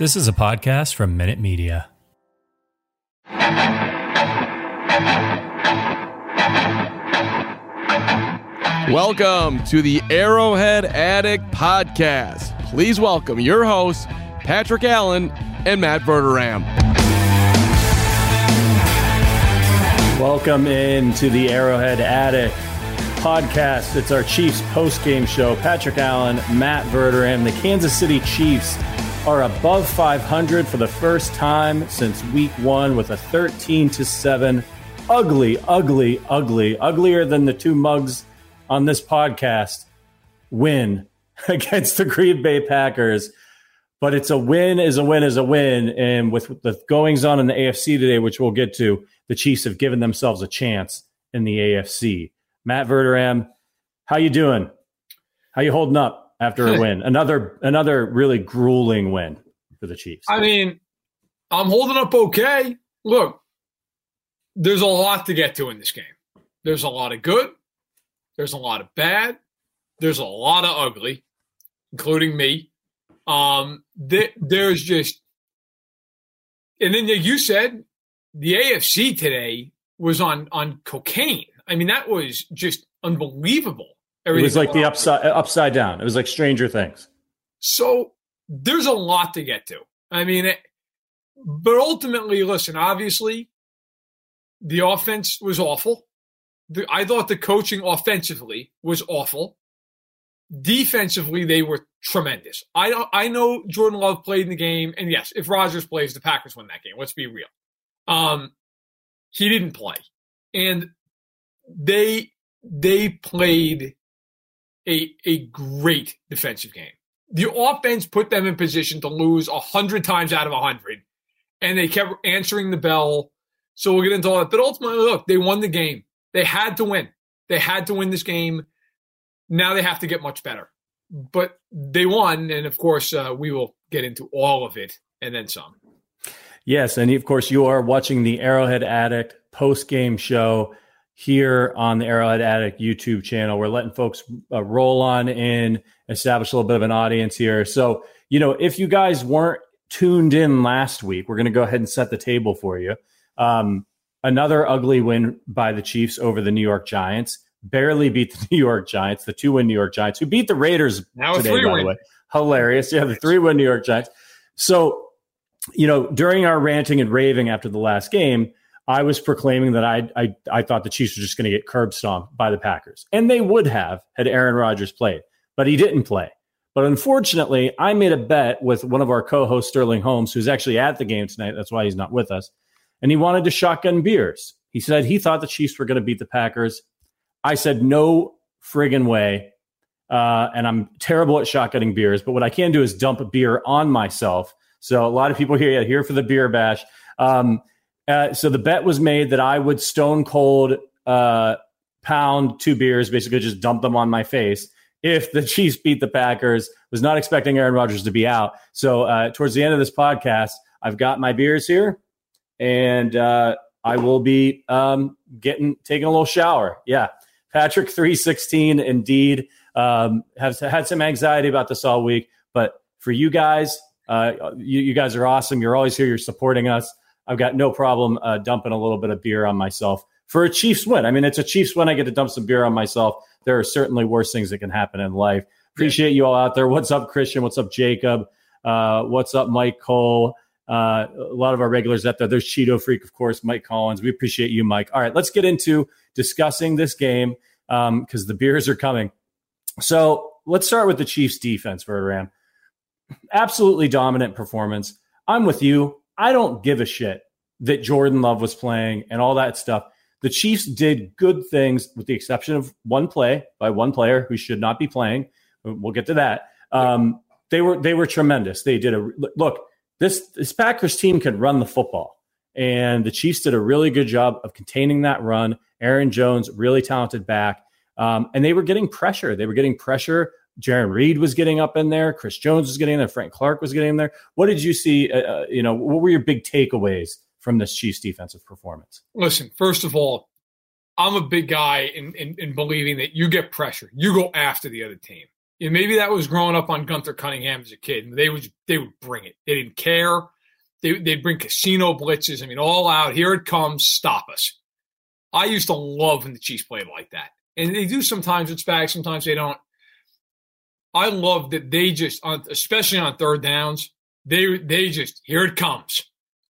This is a podcast from Minute Media. Welcome to the Arrowhead Addict Podcast. Please welcome your hosts, Patrick Allen and Matt Verderame. Welcome into the Arrowhead Addict Podcast. It's our Chiefs post-game show. Patrick Allen, Matt Verderame, the Kansas City Chiefs are above 500 for the first time since week one with a 13 to 7 ugly, ugly, ugly, uglier than the two mugs on this podcast win against the Green Bay Packers. But it's a win is a win is a win. And with the goings on in the AFC today, which we'll get to, the Chiefs have given themselves a chance in the AFC. Matt Verderame, how you doing? How you holding up? After a win. Another another really grueling win for the Chiefs. I mean, I'm holding up okay. Look, there's a lot to get to in this game. There's a lot of good. There's a lot of bad. There's a lot of ugly, including me. Um, th- there's just, and then like you said, the AFC today was on on cocaine. I mean, that was just unbelievable. Everything it was like the upside upside down. It was like Stranger Things. So there's a lot to get to. I mean, it, but ultimately, listen. Obviously, the offense was awful. The, I thought the coaching offensively was awful. Defensively, they were tremendous. I I know Jordan Love played in the game, and yes, if Rodgers plays, the Packers win that game. Let's be real. Um, he didn't play, and they they played a, a great defensive game. The offense put them in position to lose a hundred times out of a hundred, and they kept answering the bell. So we'll get into all that. But ultimately, look, they won the game. They had to win. They had to win this game. Now they have to get much better. But they won, and of course, uh, we will get into all of it and then some. Yes, and of course, you are watching the Arrowhead Addict post game show here on the Arrowhead Addict YouTube channel. We're letting folks uh, roll on in, establish a little bit of an audience here. So, you know, if you guys weren't tuned in last week, we're going to go ahead and set the table for you. Um, another ugly win by the Chiefs over the New York Giants. Barely beat the New York Giants, the two win New York Giants, who beat the Raiders now today, by win. the way. Hilarious. Yeah, the three win New York Giants. So, you know, during our ranting and raving after the last game, I was proclaiming that I I, I thought the Chiefs were just going to get curb stomped by the Packers, and they would have had Aaron Rodgers played, but he didn't play. But unfortunately, I made a bet with one of our co-hosts, Sterling Holmes, who's actually at the game tonight. That's why he's not with us, and he wanted to shotgun beers. He said he thought the Chiefs were going to beat the Packers. I said no friggin' way. Uh, and I'm terrible at shotgunning beers, but what I can do is dump a beer on myself. So a lot of people here here for the beer bash. Um, uh, so the bet was made that I would stone cold uh, pound two beers, basically just dump them on my face if the Chiefs beat the Packers. Was not expecting Aaron Rodgers to be out. So uh, towards the end of this podcast, I've got my beers here, and uh, I will be um, getting taking a little shower. Yeah, Patrick three sixteen indeed. Um, have had some anxiety about this all week, but for you guys, uh, you, you guys are awesome. You're always here. You're supporting us. I've got no problem uh, dumping a little bit of beer on myself for a Chiefs win. I mean, it's a Chiefs win. I get to dump some beer on myself. There are certainly worse things that can happen in life. Appreciate you all out there. What's up, Christian? What's up, Jacob? Uh, what's up, Mike Cole? Uh, a lot of our regulars out there. There's Cheeto Freak, of course, Mike Collins. We appreciate you, Mike. All right, let's get into discussing this game because um, the beers are coming. So let's start with the Chiefs defense Verderame. Absolutely dominant performance. I'm with you. I don't give a shit that Jordan Love was playing and all that stuff. The Chiefs did good things with the exception of one play by one player who should not be playing. We'll get to that. Um, they were they were tremendous. They did a look. This this Packers team can run the football, and the Chiefs did a really good job of containing that run. Aaron Jones, really talented back, um, and they were getting pressure. They were getting pressure. Jarran Reed was getting up in there. Chris Jones was getting there. Frank Clark was getting there. What did you see? Uh, uh you know, what were your big takeaways from this Chiefs defensive performance? Listen, first of all, I'm a big guy in, in, in believing that you get pressure, you go after the other team. And maybe that was growing up on Gunther Cunningham as a kid. They would they would bring it. They didn't care. They they'd bring casino blitzes. I mean, all out. Here it comes. Stop us. I used to love when the Chiefs played like that, and they do sometimes. It's back. Sometimes they don't. I love that they just, especially on third downs, they they just here it comes.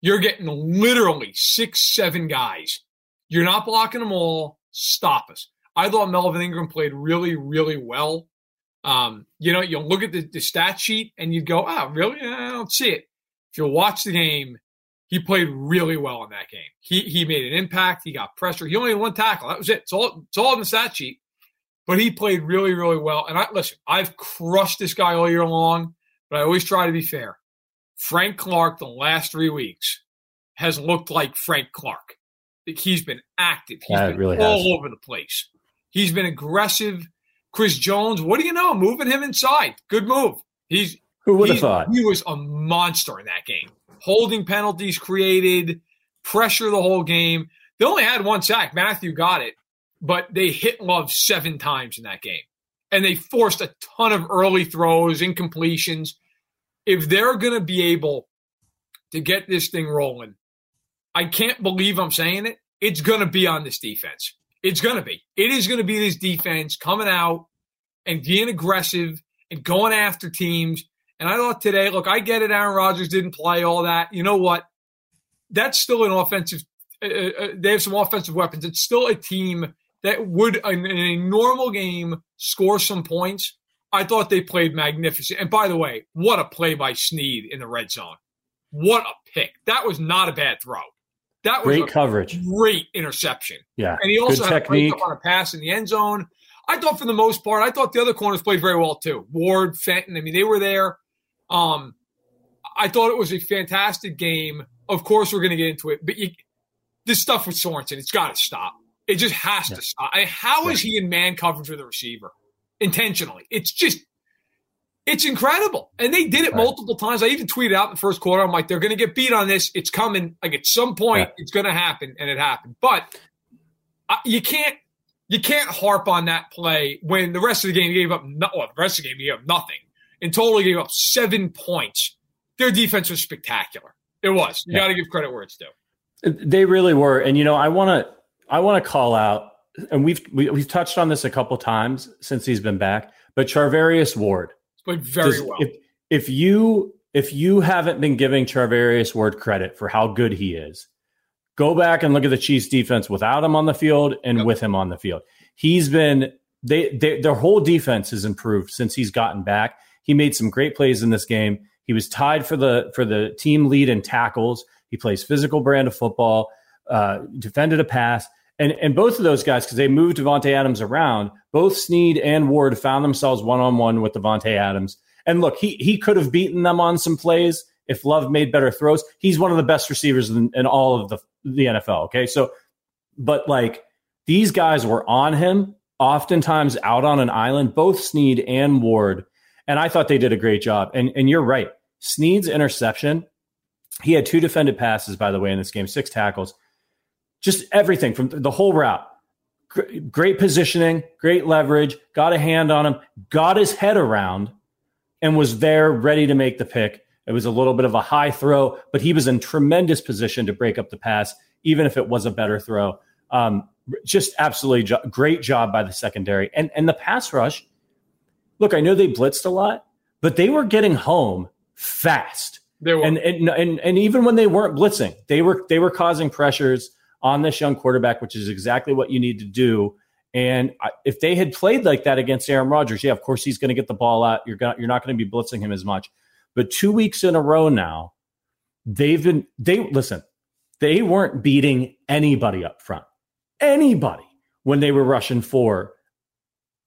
You're getting literally six, seven guys. You're not blocking them all. Stop us. I thought Melvin Ingram played really, really well. Um, you know, you'll look at the, the stat sheet and you'd go, oh, really? I don't see it. If you watch the game, he played really well in that game. He he made an impact. He got pressure. He only had one tackle. That was it. It's all it's all in the stat sheet. But he played really, really well. And I listen, I've crushed this guy all year long, but I always try to be fair. Frank Clark, the last three weeks, has looked like Frank Clark. He's been active. He's yeah, been really all has. over the place. He's been aggressive. Chris Jones, what do you know? Moving him inside. Good move. He's who would have thought? He was a monster in that game. Holding penalties created, pressure the whole game. They only had one sack. Mathieu got it, but they hit Love seven times in that game. And they forced a ton of early throws, incompletions if they're going to be able to get this thing rolling, I can't believe I'm saying it. It's going to be on this defense. It's going to be. It is going to be this defense coming out and being aggressive and going after teams. And I thought today, look, I get it. Aaron Rodgers didn't play all that. You know what? That's still an offensive. Uh, uh, uh they have some offensive weapons. It's still a team that would, in, in a normal game, score some points I thought they played magnificent. And by the way, what a play by Sneed in the red zone. What a pick. That was not a bad throw. That was great coverage. Great interception. Yeah. And he also Good had technique. a on a pass in the end zone. I thought for the most part, I thought the other corners played very well too. Ward, Fenton, I mean, they were there. Um, I thought it was a fantastic game. Of course, we're going to get into it, but you, this stuff with Sorensen, it's got to stop. It just has yeah. to stop. I mean, how yeah. is he in man coverage with a receiver? intentionally. It's just, it's incredible. And they did it right. multiple times. I even tweeted out in the first quarter, I'm like, they're going to get beat on this. It's coming. Like at some point, yeah. it's going to happen. And it happened. But you can't, you can't harp on that play when the rest of the game gave up, no, well, the rest of the game gave up nothing. and totally gave up seven points. Their defense was spectacular. It was. You got to give credit where it's due. They really were. And, you know, I want to, I want to call out and we've we, have we have touched on this a couple times since he's been back, but Charvarius Ward played very does, well. If, if you if you haven't been giving Charvarius Ward credit for how good he is, go back and look at the Chiefs defense without him on the field and yep. with him on the field. He's been they, they their whole defense has improved since he's gotten back. He made some great plays in this game. He was tied for the for the team lead in tackles. He plays physical brand of football. Uh, defended a pass. And and both of those guys, because they moved Davante Adams around, both Sneed and Ward found themselves one on one with Davante Adams. And look, he he could have beaten them on some plays if Love made better throws. He's one of the best receivers in, in all of the the NFL. Okay, so but like these guys were on him, oftentimes out on an island, both Sneed and Ward. And I thought they did a great job. And and you're right. Sneed's interception, he had two defended passes, by the way, in this game, six tackles just everything from the whole route. Great positioning, great leverage, got a hand on him, got his head around, and was there ready to make the pick. It was a little bit of a high throw, but he was in tremendous position to break up the pass, even if it was a better throw. Um, just absolutely jo- great job by the secondary and and the pass rush. Look, I know they blitzed a lot, but they were getting home fast. They were. And, and and and even when they weren't blitzing, they were they were causing pressures on this young quarterback, which is exactly what you need to do. And if they had played like that against Aaron Rodgers, yeah, of course he's going to get the ball out. You're going you're not going to be blitzing him as much. But two weeks in a row now, they've been they listen. They weren't beating anybody up front, anybody when they were rushing four,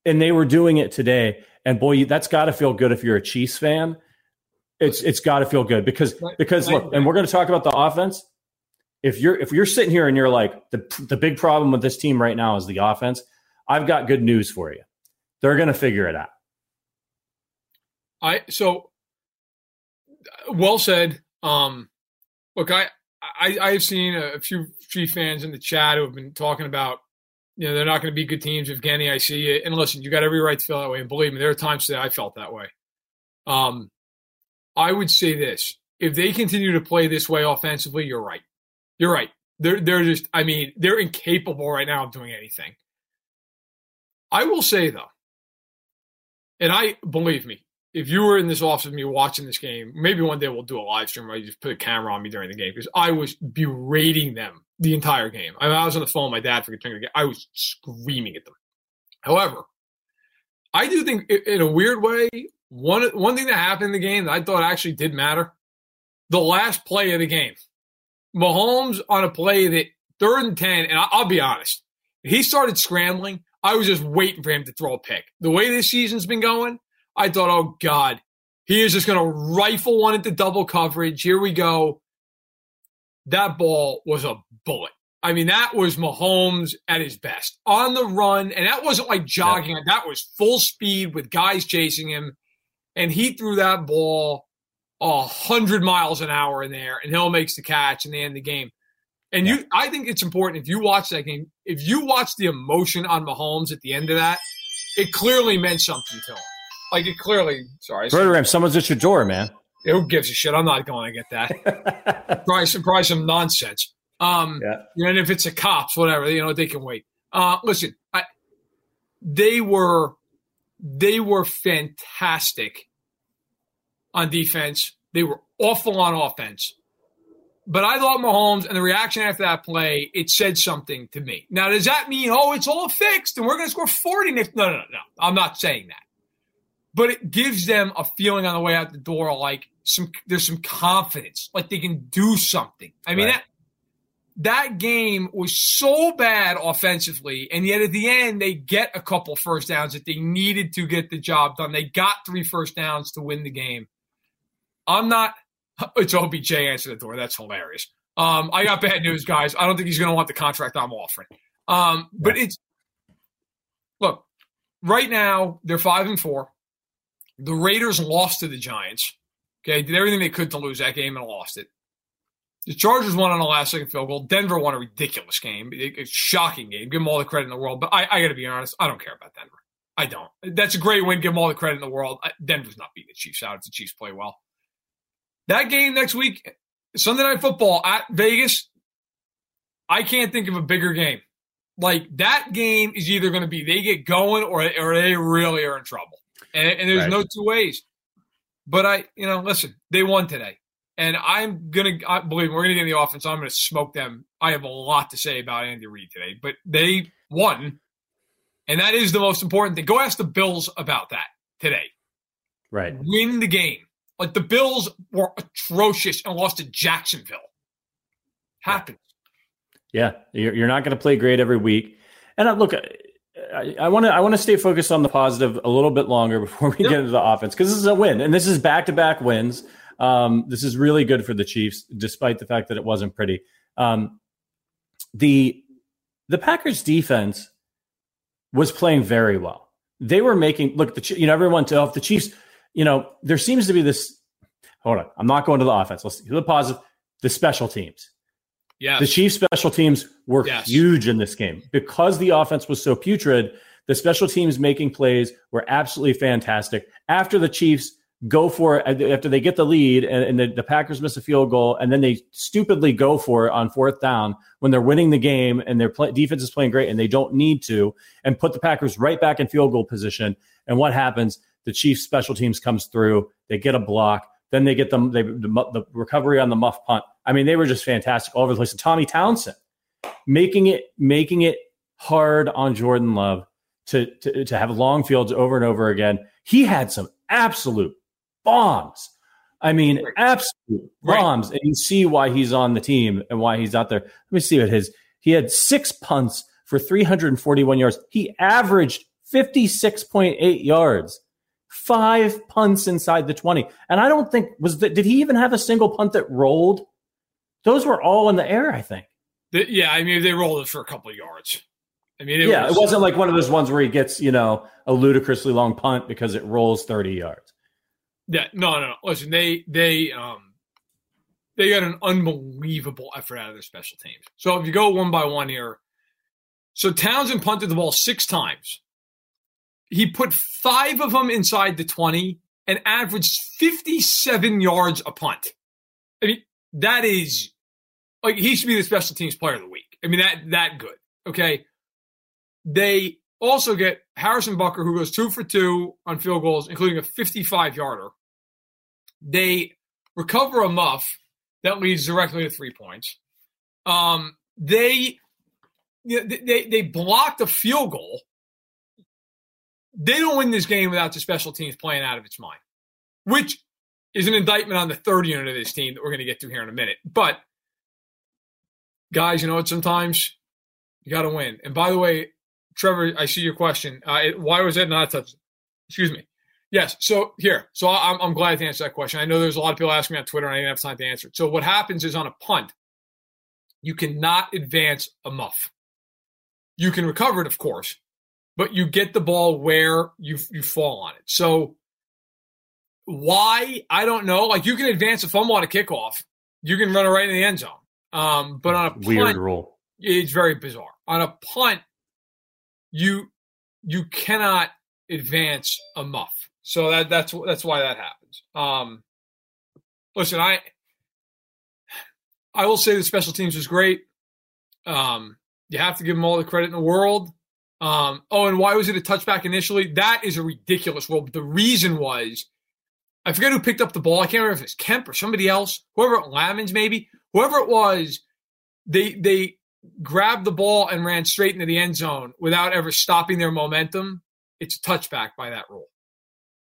and they were doing it today. And boy, that's got to feel good if you're a Chiefs fan. It's it's got to feel good because because look, and we're going to talk about the offense. If you're if you're sitting here and you're like the the big problem with this team right now is the offense, I've got good news for you. They're going to figure it out. I so well said. Um, look, I I I've seen a few Chief fans in the chat who have been talking about you know they're not going to be good teams. Evgeny, I see it. And listen, you got every right to feel that way. And believe me, there are times that I felt that way. Um, I would say this: if they continue to play this way offensively, you're right. You're right. They're they're just. I mean, they're incapable right now of doing anything. I will say though, and I believe me, if you were in this office with me watching this game, maybe one day we'll do a live stream where you just put a camera on me during the game because I was berating them the entire game. I, mean, I was on the phone with my dad for the game. I was screaming at them. However, I do think in a weird way, one one thing that happened in the game that I thought actually did matter, the last play of the game, Mahomes on a play that third and ten, and I'll be honest, he started scrambling. I was just waiting for him to throw a pick. The way this season's been going, I thought, oh God, he is just going to rifle one into double coverage. Here we go. That ball was a bullet. I mean, that was Mahomes at his best on the run. And that wasn't like jogging. Yeah. That was full speed with guys chasing him. And he threw that ball a hundred miles an hour in there and Hill makes the catch and they end the game. And yeah. you, I think it's important if you watch that game, if you watch the emotion on Mahomes at the end of that, it clearly meant something to him. Like it clearly. Sorry, Verderame, someone's at your door, man. Who gives a shit? I'm not going to get that. probably some, probably some nonsense. Um, yeah. You know, and if it's a cops, whatever, you know, they can wait. Uh, listen, I, they were they were fantastic on defense. They were awful on offense. But I thought Mahomes and the reaction after that play, it said something to me. Now, does that mean, oh, it's all fixed and we're going to score 40 next? No, no, no, no. I'm not saying that but it gives them a feeling on the way out the door like some there's some confidence, like they can do something. I mean right. that that game was so bad offensively, and yet at the end they get a couple first downs that they needed to get the job done. They got three first downs to win the game. I'm not. It's OBJ answer the door. That's hilarious. Um, I got bad news, guys. I don't think he's going to want the contract I'm offering. Um, but it's look right now they're five and four. The Raiders lost to the Giants. Okay, did everything they could to lose that game and lost it. The Chargers won on a last second field goal. Denver won a ridiculous game, It's a shocking game. Give them all the credit in the world. But I, I got to be honest, I don't care about Denver. I don't. That's a great win. Give them all the credit in the world. Denver's not beating the Chiefs out if the Chiefs play well. That game next week, Sunday Night Football at Vegas, I can't think of a bigger game. Like that game is either going to be they get going or, or they really are in trouble and, and there's right. no two ways. But I, you know, listen, they won today, and I'm gonna I believe we're gonna get in the offense. I'm gonna smoke them. I have a lot to say about Andy Reid today, but they won, and that is the most important thing. Go ask the Bills about that today. Right, win the game. Like the Bills were atrocious and lost to Jacksonville. Happens. Yeah, you're, you're not going to play great every week. And uh, look, I want to I want to stay focused on the positive a little bit longer before we yep. get into the offense because this is a win and this is back to back wins. Um, this is really good for the Chiefs, despite the fact that it wasn't pretty. Um, the the Packers defense was playing very well. They were making look the you know everyone to the Chiefs. You know there seems to be this. Hold on, I'm not going to the offense. Let's see the positive. The special teams. Yeah. The Chiefs special teams were yes. huge in this game because the offense was so putrid. The special teams making plays were absolutely fantastic. After the Chiefs go for it, after they get the lead and, and the, the, Packers miss a field goal, and then they stupidly go for it on fourth down when they're winning the game and their play, defense is playing great and they don't need to, and put the Packers right back in field goal position. And what happens? The Chiefs special teams comes through. They get a block. Then they get them they, the, the recovery on the muff punt. I mean, they were just fantastic all over the place. And Tommy Townsend making it making it hard on Jordan Love to, to, to have long fields over and over again. He had some absolute bombs. I mean, absolute bombs. Right. And you see why he's on the team and why he's out there. Let me see what his he had six punts for 341 yards. He averaged 56.8 yards. Five punts inside the 20. And I don't think was that did he even have a single punt that rolled? Those were all in the air, I think. The, yeah, I mean they rolled it for a couple of yards. I mean, it yeah, was, it wasn't like one of those ones where he gets you know a ludicrously long punt because it rolls thirty yards. Yeah, no, no, no. Listen, they they um they got an unbelievable effort out of their special teams. So if you go one by one here, so Townsend punted the ball six times. He put five of them inside the twenty and averaged fifty-seven yards a punt. I mean, that is like he should be the special teams player of the week. I mean that that good. Okay. They also get Harrison Butker, who goes two for two on field goals, including a 55 yarder. They recover a muff that leads directly to three points. Um, they, they they blocked a field goal. They don't win this game without the special teams playing out of its mind, which is an indictment on the third unit of this team that we're going to get to here in a minute. But guys, you know what? Sometimes you got to win. And by the way, Trevor, I see your question. Uh, it, why was that not a touch? Excuse me. Yes. So here, so I'm, I'm glad to answer that question. I know there's a lot of people asking me on Twitter, and I didn't have time to answer it. So what happens is on a punt, you cannot advance a muff. You can recover it, of course, but you get the ball where you you fall on it. So why I don't know. Like you can advance a fumble on a kickoff, you can run it right in the end zone. Um, but on a punt, weird rule, it's very bizarre. On a punt, you you cannot advance a muff. So that that's that's why that happens. Um, listen, I I will say the special teams was great. Um, you have to give them all the credit in the world. Um, oh, and why was it a touchback initially? That is a ridiculous rule. But the reason was, I forget who picked up the ball. I can't remember if it's Kemp or somebody else, whoever Lammons maybe, whoever it was. They they grabbed the ball and ran straight into the end zone without ever stopping their momentum, it's a touchback by that rule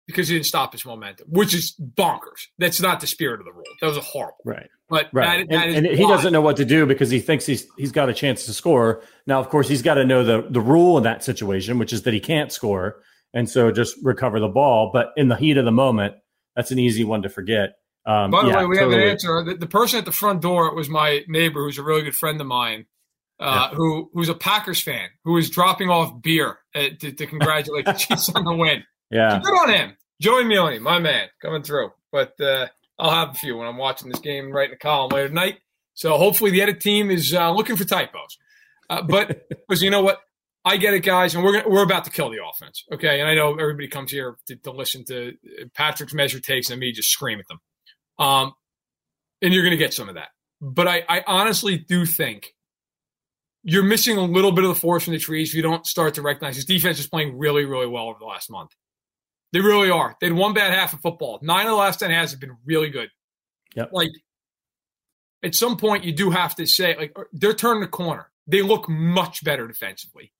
because he didn't stop his momentum, which is bonkers. That's not the spirit of the rule. That was a horrible. Right. But right. That, that and, and he doesn't know what to do because he thinks he's he's got a chance to score. Now, of course, he's got to know the the rule in that situation, which is that he can't score, and so just recover the ball. But in the heat of the moment, that's an easy one to forget. Um, By the yeah, way, we totally. have an answer. The, the, person at the front door was my neighbor, who's a really good friend of mine uh, yeah. who who's a Packers fan, who is dropping off beer uh, to, to, congratulate the Chiefs on the win. Yeah, so good on him. Joey Mealy, my man, coming through. But uh, I'll have a few when I'm watching this game right in the column later tonight. So hopefully the edit team is uh, looking for typos. Uh, but because you know what, I get it, guys, and we're gonna, we're about to kill the offense. Okay, and I know everybody comes here to, to listen to Patrick's measure takes and me just scream at them. Um, and you're going to get some of that. But I, I honestly do think you're missing a little bit of the forest from the trees if you don't start to recognize this defense is playing really, really well over the last month. They really are. They had one bad half of football. Nine of the last ten halves have been really good. Yep. Like at some point, you do have to say like they're turning the corner. They look much better defensively.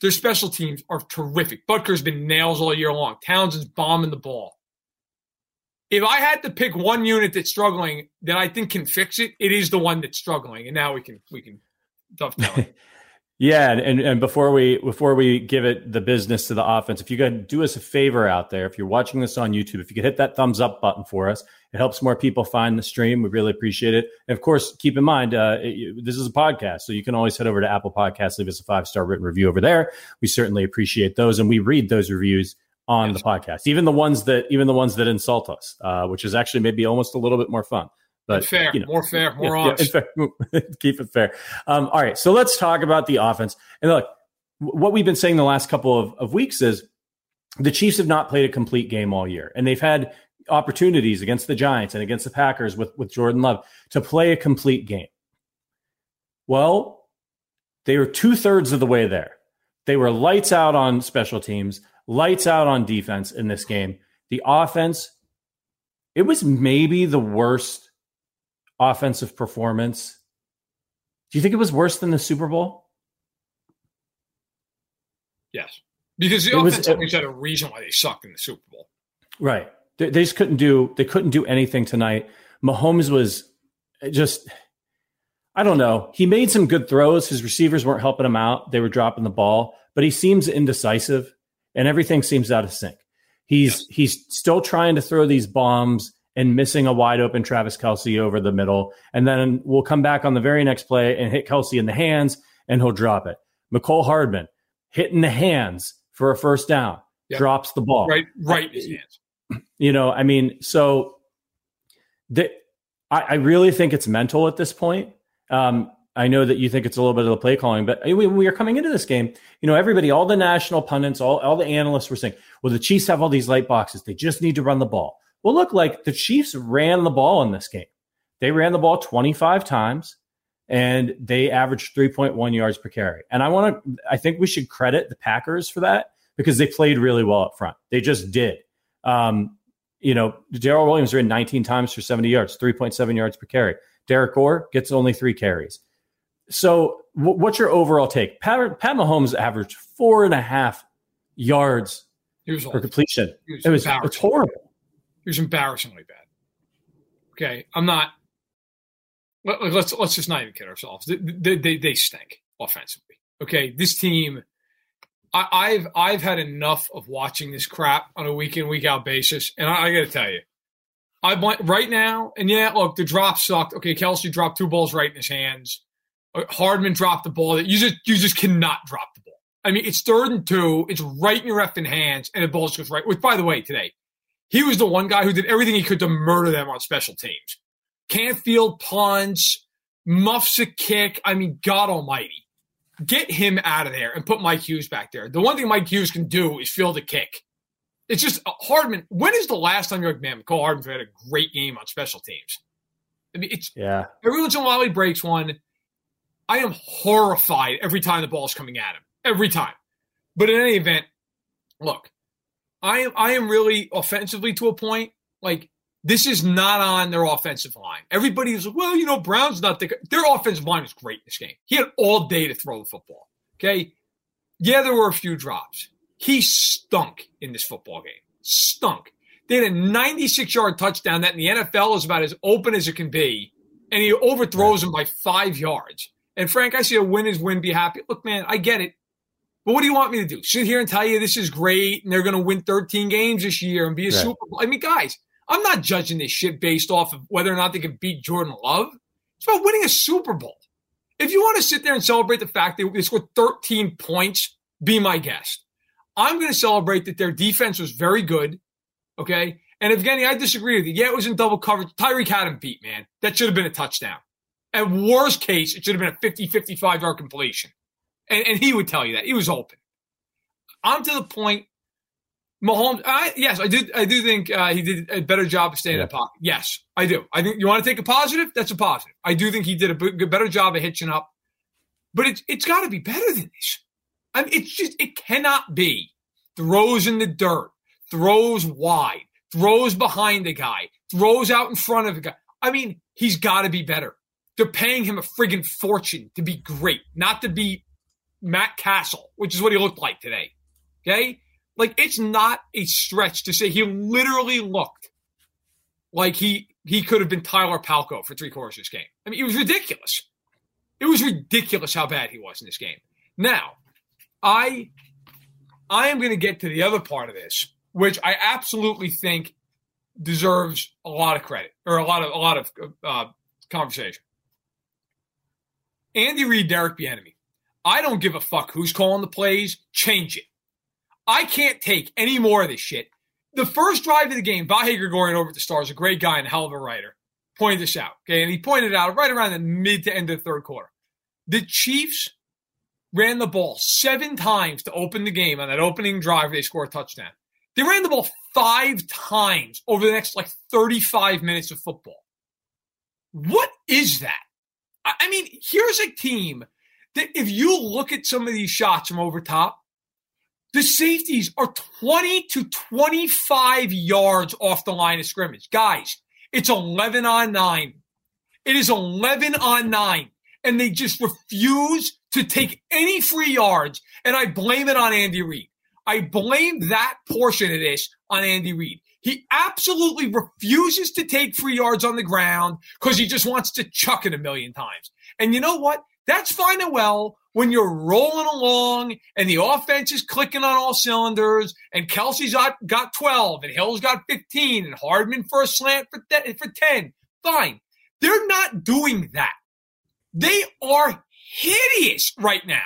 Their special teams are terrific. Butker's been nails all year long. Townsend's bombing the ball. If I had to pick one unit that's struggling that I think can fix it, it is the one that's struggling. And now we can we can dovetail. yeah, and and before we before we give it the business to the offense, if you could do us a favor out there, if you're watching this on YouTube, if you could hit that thumbs up button for us, it helps more people find the stream. We really appreciate it. And of course, keep in mind uh, it, this is a podcast, so you can always head over to Apple Podcasts, leave us a five star written review over there. We certainly appreciate those, and we read those reviews on yes. the podcast, even the ones that even the ones that insult us, uh, which is actually maybe almost a little bit more fun. But fair, you know, more fair, more yeah. Yeah, keep it fair. Um, all right, so let's talk about the offense. And look, what we've been saying the last couple of, of weeks is the Chiefs have not played a complete game all year, and they've had opportunities against the Giants and against the Packers with with Jordan Love to play a complete game. Well, they were two thirds of the way there. They were lights out on special teams, lights out on defense in this game. The offense it was maybe the worst offensive performance. Do you think it was worse than the Super Bowl? Yes, because the It offense uh, always had a reason why they sucked in the Super Bowl. Right. They, they just couldn't do they couldn't do anything tonight. Mahomes was just I don't know. He made some good throws. His receivers weren't helping him out. They were dropping the ball, but he seems indecisive and everything seems out of sync. He's he's still trying to throw these bombs and missing a wide open Travis Kelce over the middle. And then we'll come back on the very next play and hit Kelce in the hands and he'll drop it. Mecole Hardman hitting the hands for a first down, Yep. drops the ball Right, right in his hands. you know i mean so the, I, I really think it's mental at this point um, i know that you think it's a little bit of the play calling but when we are coming into this game you know everybody all the national pundits all, all the analysts were saying well the chiefs have all these light boxes they just need to run the ball well look like the chiefs ran the ball in this game they ran the ball 25 times and they averaged 3.1 yards per carry and i want to i think we should credit the packers for that because they played really well up front they just did um, you know, Darrel Williams ran 19 times for 70 yards, 3.7 yards per carry. Derrick Gore gets only three carries. So, w- what's your overall take? Pat, Pat Mahomes averaged four and a half yards per completion. He was It was it's horrible. He was embarrassingly bad. Okay, I'm not. Let, let's let's just not even kid ourselves. They, they, they, they stink offensively. Okay, this team. I, I've I've had enough of watching this crap on a week in week out basis, and I, I got to tell you, I want right now. And yeah, look, the drop sucked. Okay, Kelce dropped two balls right in his hands. Uh, Hardman dropped the ball that you just you just cannot drop the ball. I mean, it's third and two. It's right in your effing hands, and the ball just goes right. Which, by the way, today he was the one guy who did everything he could to murder them on special teams. Can't field punts, muffs a kick. I mean, God Almighty, get him out of there and put Mike Hughes back there. The one thing Mike Hughes can do is field a kick. It's just uh, Hardman. When is the last time you're like, man, Cole Hardman had a great game on special teams? I mean, it's Yeah. every once in a while he breaks one. I am horrified every time the ball's coming at him. Every time. But in any event, look, I am I am really offensively to a point. Like this is not on their offensive line. Everybody's like, well, you know, Brown's not the their offensive line is great in this game. He had all day to throw the football. Okay. Yeah, there were a few drops. He stunk in this football game. Stunk. They had a 96 yard touchdown that in the NFL is about as open as it can be. And he overthrows him by five yards. And Frank, I see a win is win, be happy. Look, man, I get it. But what do you want me to do? Sit here and tell you this is great and they're going to win 13 games this year and be a Right. Super Bowl? I mean, guys, I'm not judging this shit based off of whether or not they can beat Jordan Love. It's about winning a Super Bowl. If you want to sit there and celebrate the fact that they scored 13 points, be my guest. I'm going to celebrate that their defense was very good. Okay. And Evgeny, I disagree with you. Yeah, it was in double coverage. Tyreek had him beat, man. That should have been a touchdown. At worst case, it should have been a 50 55 yard completion. And, and he would tell you that. He was open. I'm to the point. Mahomes, I, yes, I did. I do think uh, he did a better job of staying in the pocket. Yes, I do. I think you want to take a positive. That's a positive. I do think he did a b- better job of hitching up, but it's it's got to be better than this. I mean, it's just it cannot be throws in the dirt, throws wide, throws behind the guy, throws out in front of the guy. I mean, he's got to be better. They're paying him a friggin' fortune to be great, not to be Matt Cassel, which is what he looked like today. Okay? Like it's not a stretch to say he literally looked like he he could have been Tyler Palko for three quarters of this game. I mean, it was ridiculous. It was ridiculous how bad he was in this game. Now, I I am going to get to the other part of this, which I absolutely think deserves a lot of credit or a lot of a lot of uh, conversation. Andy Reid, Eric Bieniemy. I don't give a fuck who's calling the plays. Change it. I can't take any more of this shit. The first drive of the game, Vahe Gregorian over at the Stars, a great guy and a hell of a writer, pointed this out. Okay, and he pointed it out right around the mid to end of the third quarter. The Chiefs ran the ball seven times to open the game on that opening drive. They scored a touchdown. They ran the ball five times over the next like 35 minutes of football. What is that? I mean, here's a team if you look at some of these shots from over top, The safeties are 20 to 25 yards off the line of scrimmage. Guys, it's 11 on 9. It is 11 on 9. And they just refuse to take any free yards. And I blame it on Andy Reid. I blame that portion of this on Andy Reid. He absolutely refuses to take free yards on the ground because he just wants to chuck it a million times. And you know what? That's fine and well when you're rolling along and the offense is clicking on all cylinders and Kelce's got, got 12 and Hill's got 15 and Hardman for a slant for, th- for 10. Fine. They're not doing that. They are hideous right now.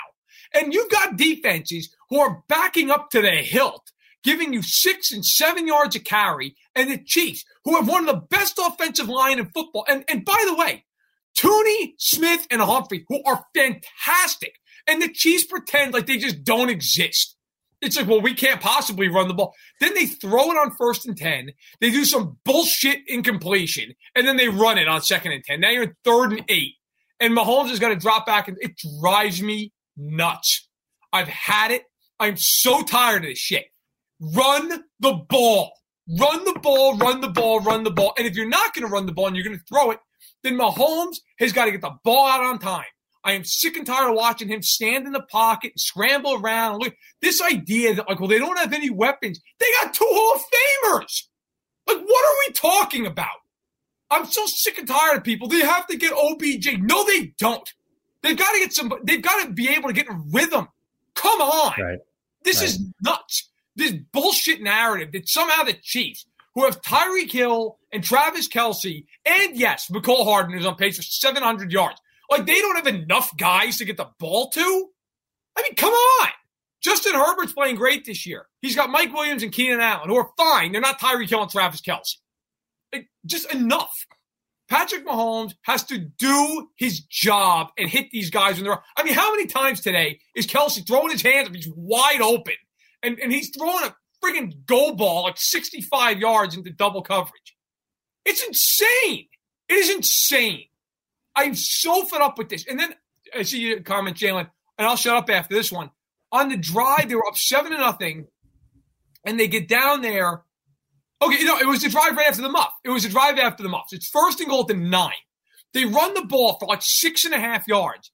And you've got defenses who are backing up to the hilt, giving you six and seven yards a carry, and the Chiefs, who have one of the best offensive line in football. And, and by the way, Thuney, Smith, and Humphrey, who are fantastic. And the Chiefs pretend like they just don't exist. It's like, well, we can't possibly run the ball. Then they throw it on first and 10. They do some bullshit incompletion, and then they run it on second and 10. Now you're in third and eight, and Mahomes is going to drop back, and it drives me nuts. I've had it. I'm so tired of this shit. Run the ball. Run the ball, run the ball, run the ball. And if you're not going to run the ball and you're going to throw it, then Mahomes has got to get the ball out on time. I am sick and tired of watching him stand in the pocket and scramble around. Look, this idea that like, well, they don't have any weapons. They got two Hall of Famers. Like, what are we talking about? I'm so sick and tired of people. They have to get OBJ. No, they don't. They've got to get some. They've got to be able to get in rhythm. Come on, right. this right. is nuts. This bullshit narrative that somehow the Chiefs, who have Tyreek Hill and Travis Kelce, and yes, Mecole Hardman is on pace for 700 yards. Like they don't have enough guys to get the ball to. I mean, come on. Justin Herbert's playing great this year. He's got Mike Williams and Keenan Allen, who are fine. They're not Tyreek Hill and Travis Kelce. Like, just enough. Patrick Mahomes has to do his job and hit these guys when they're. I mean, how many times today is Kelce throwing his hands up? He's wide open, and, and he's throwing a friggin' goal ball at 65 yards into double coverage. It's insane. It is insane. I'm so fed up with this. And then I see you comment, Jalen, and I'll shut up after this one. On the drive, they were up seven to nothing, and they get down there. Okay, you know, it was the drive right after the muff. It was the drive after the muff. It's first and goal at the nine. They run the ball for like six and a half yards.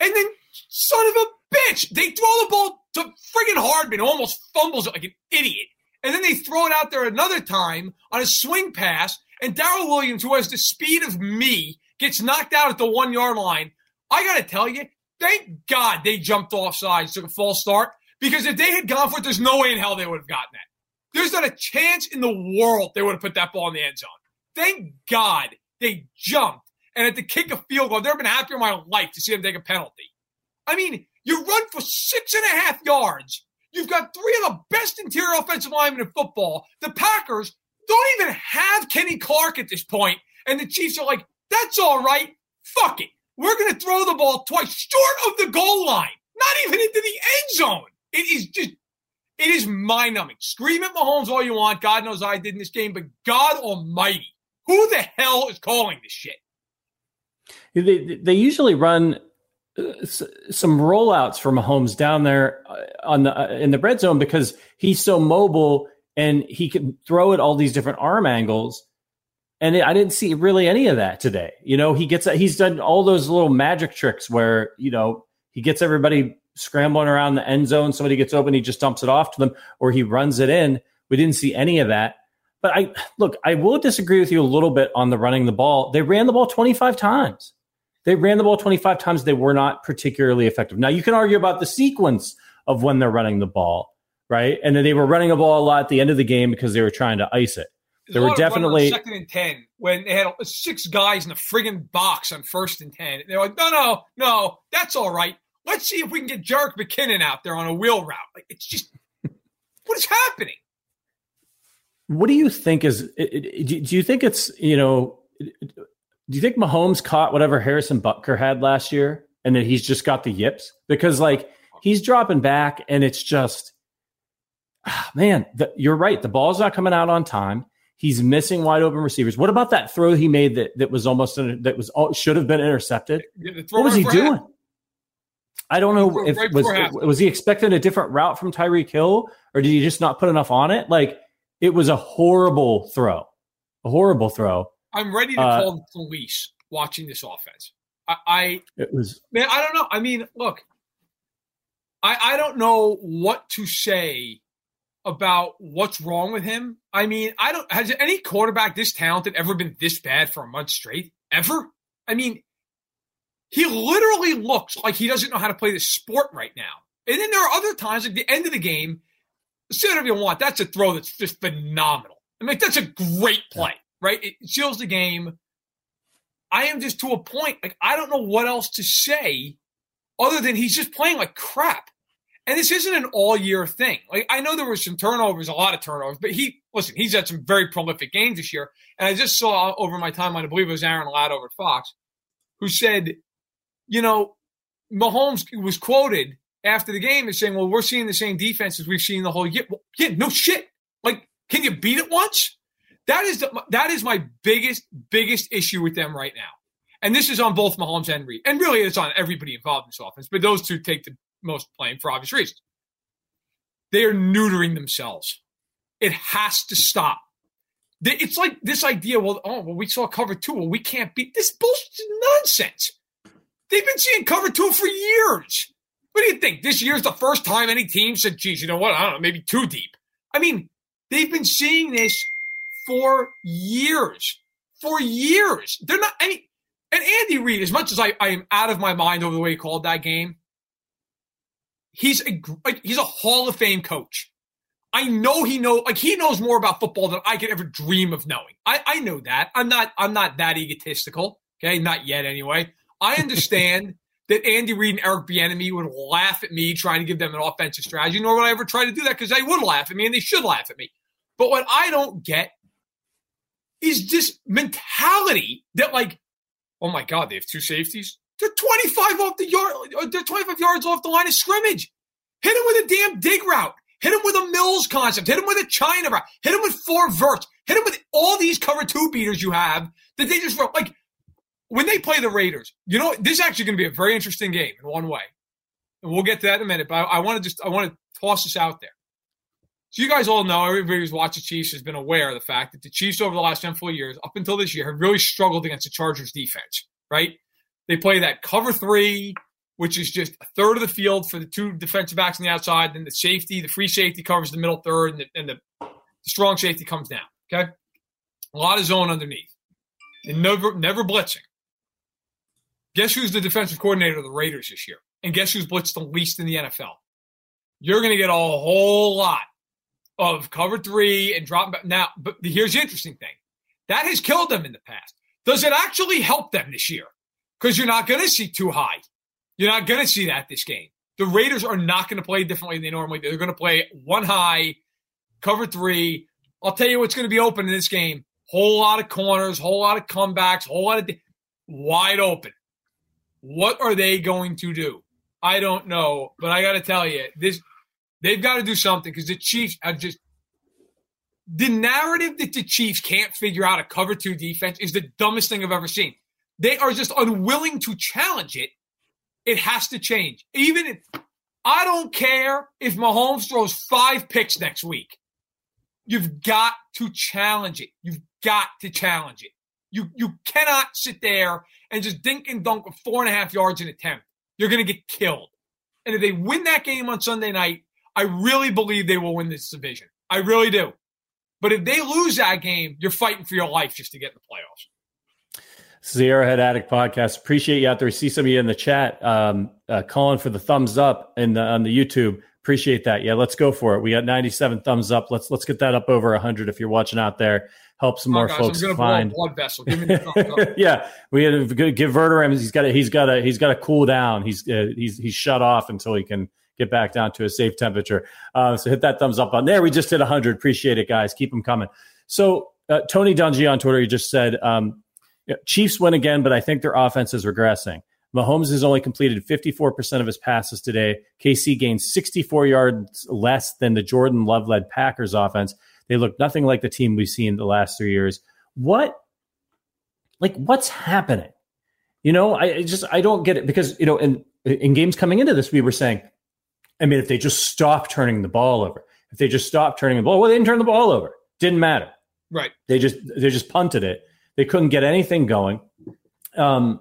And then, son of a bitch, they throw the ball to friggin' Hardman, almost fumbles it like an idiot. And then they throw it out there another time on a swing pass, and Darrel Williams, who has the speed of me, gets knocked out at the one yard line. I got to tell you, thank God they jumped off sides, took a false start, because if they had gone for it, there's no way in hell they would have gotten that. There's not a chance in the world they would have put that ball in the end zone. Thank God they jumped. And at the kick of field goal, I've never been happier in my life to see them take a penalty. I mean, you run for six and a half yards. You've got three of the best interior offensive linemen in football. The Packers don't even have Kenny Clark at this point, and the Chiefs are like, that's all right. Fuck it. We're going to throw the ball twice short of the goal line, not even into the end zone. It is just, it is mind numbing. Scream at Mahomes all you want. God knows I did in this game, but God Almighty, who the hell is calling this shit? They, they usually run some rollouts for Mahomes down there uh, on the, uh, in the red zone because he's so mobile and he can throw at all these different arm angles and I didn't see really any of that today. You know, he gets he's done all those little magic tricks where you know he gets everybody scrambling around the end zone. Somebody gets open, he just dumps it off to them, or he runs it in. We didn't see any of that. But I look, I will disagree with you a little bit on the running the ball. They ran the ball 25 times. They ran the ball 25 times. They were not particularly effective. Now you can argue about the sequence of when they're running the ball, right? And then they were running the ball a lot at the end of the game because they were trying to ice it there were definitely second and ten when they had six guys in the friggin' box on first and ten. They're like, no, no, no, that's all right. Let's see if we can get Jerick McKinnon out there on a wheel route. Like, it's just what is happening. What do you think is? Do you think it's you know? Do you think Mahomes caught whatever Harrison Butker had last year, and that he's just got the yips because like he's dropping back, and it's just, ah, man, the, you're right. The ball's not coming out on time. He's missing wide open receivers. What about that throw he made that, that was almost that was should have been intercepted? What was he doing? I don't know if right was was he expecting a different route from Tyreek Hill, or did he just not put enough on it? Like it was a horrible throw, a horrible throw. I'm ready to uh, call the police watching this offense. I, I it was man, I don't know. I mean, look, I I don't know what to say about what's wrong with him. I mean, I don't has any quarterback this talented ever been this bad for a month straight? Ever? I mean, he literally looks like he doesn't know how to play this sport right now. And then there are other times, like the end of the game, say whatever you want. That's a throw that's just phenomenal. I mean, that's a great play, right? It seals the game. I am just to a point, like, I don't know what else to say other than he's just playing like crap. And this isn't an all year thing. Like, I know there were some turnovers, a lot of turnovers, but he, listen, he's had some very prolific games this year. And I just saw over my timeline, I believe it was Aaron Ladd over at Fox, who said you know, Mahomes was quoted after the game as saying, "Well, we're seeing the same defense as we've seen the whole year." Well, yeah, no shit. Like, can you beat it once? That is the, that is my biggest biggest issue with them right now. And this is on both Mahomes and Reid, and really it's on everybody involved in this offense. But those two take the most blame for obvious reasons. They are neutering themselves. It has to stop. It's like this idea. Well, oh, well, we saw cover two. Well, we can't beat this bullshit nonsense. They've been seeing cover two for years. What do you think? This year's the first time any team said, geez, you know what? I don't know, maybe too deep. I mean, they've been seeing this for years. For years. They're not any. And Andy Reid, as much as I, I am out of my mind over the way he called that game, he's a he's a Hall of Fame coach. I know he know like he knows more about football than I could ever dream of knowing. I, I know that. I'm not I'm not that egotistical. Okay, not yet anyway. I understand that Andy Reid and Eric Bieniemy would laugh at me trying to give them an offensive strategy, nor would I ever try to do that because they would laugh at me and they should laugh at me. But what I don't get is this mentality that, like, oh my God, they have two safeties. They're 25 off the yard. Uh, they're 25 yards off the line of scrimmage. Hit him with a damn dig route. Hit him with a Mills concept. Hit him with a China route. Hit him with four verts. Hit him with all these cover two beaters you have that they just like when they play the Raiders, you know, this is actually going to be a very interesting game in one way. And we'll get to that in a minute, but I, I want to just, I want to toss this out there. So you guys all know, everybody who's watched the Chiefs has been aware of the fact that the Chiefs over the last handful of years, up until this year, have really struggled against the Chargers defense, right? They play that cover three, which is just a third of the field for the two defensive backs on the outside. Then the safety, the free safety covers the middle third, and the, and the strong safety comes down. Okay, a lot of zone underneath, and never never blitzing. Guess who's the defensive coordinator of the Raiders this year? And guess who's blitzed the least in the NFL? You're going to get a whole lot of cover three and drop back. Now, but here's the interesting thing that has killed them in the past. Does it actually help them this year? Because you're not going to see two high. You're not going to see that this game. The Raiders are not going to play differently than they normally do. They're going to play one high, cover three. I'll tell you what's going to be open in this game. Whole lot of corners, whole lot of comebacks, whole lot of wide open. What are they going to do? I don't know, but I got to tell you, this they've got to do something because the Chiefs have just the narrative that the Chiefs can't figure out a cover two defense is the dumbest thing I've ever seen. They are just unwilling to challenge it. It has to change. Even if I don't care if Mahomes throws five picks next week. You've got to challenge it. You've got to challenge it. You you cannot sit there and just dink and dunk with four and a half yards an attempt. You're to get killed. And if they win that game on Sunday night, I really believe they will win this division. I really do. But if they lose that game, you're fighting for your life just to get in the playoffs. This is the Arrowhead Addict podcast. Appreciate you out there. see some of you in the chat um, uh, calling for the thumbs up in the, on the YouTube. Appreciate that. Yeah, let's go for it. We got 97 thumbs up. Let's let's get that up over 100 if you're watching out there help some oh, more folks find. blood vessel. Give me yeah, we had to give Verderame. He's got a, he's got a he's got to cool down. He's uh, he's he's shut off until he can get back down to a safe temperature. Uh, so hit that thumbs up on there. We just hit 100. Appreciate it, guys. Keep them coming. So uh, Tony Dungy on Twitter, he just said um, Chiefs win again, but I think their offense is regressing. Mahomes has only completed 54% of his passes today. KC gained 64 yards less than the Jordan Love led Packers offense. They look nothing like the team we've seen the last three years. What, like, what's happening? You know, I, I just I don't get it because you know, and in games coming into this, we were saying, I mean, if they just stop turning the ball over, if they just stop turning the ball, well, they didn't turn the ball over. Didn't matter. Right. They just they just punted it. They couldn't get anything going. Um,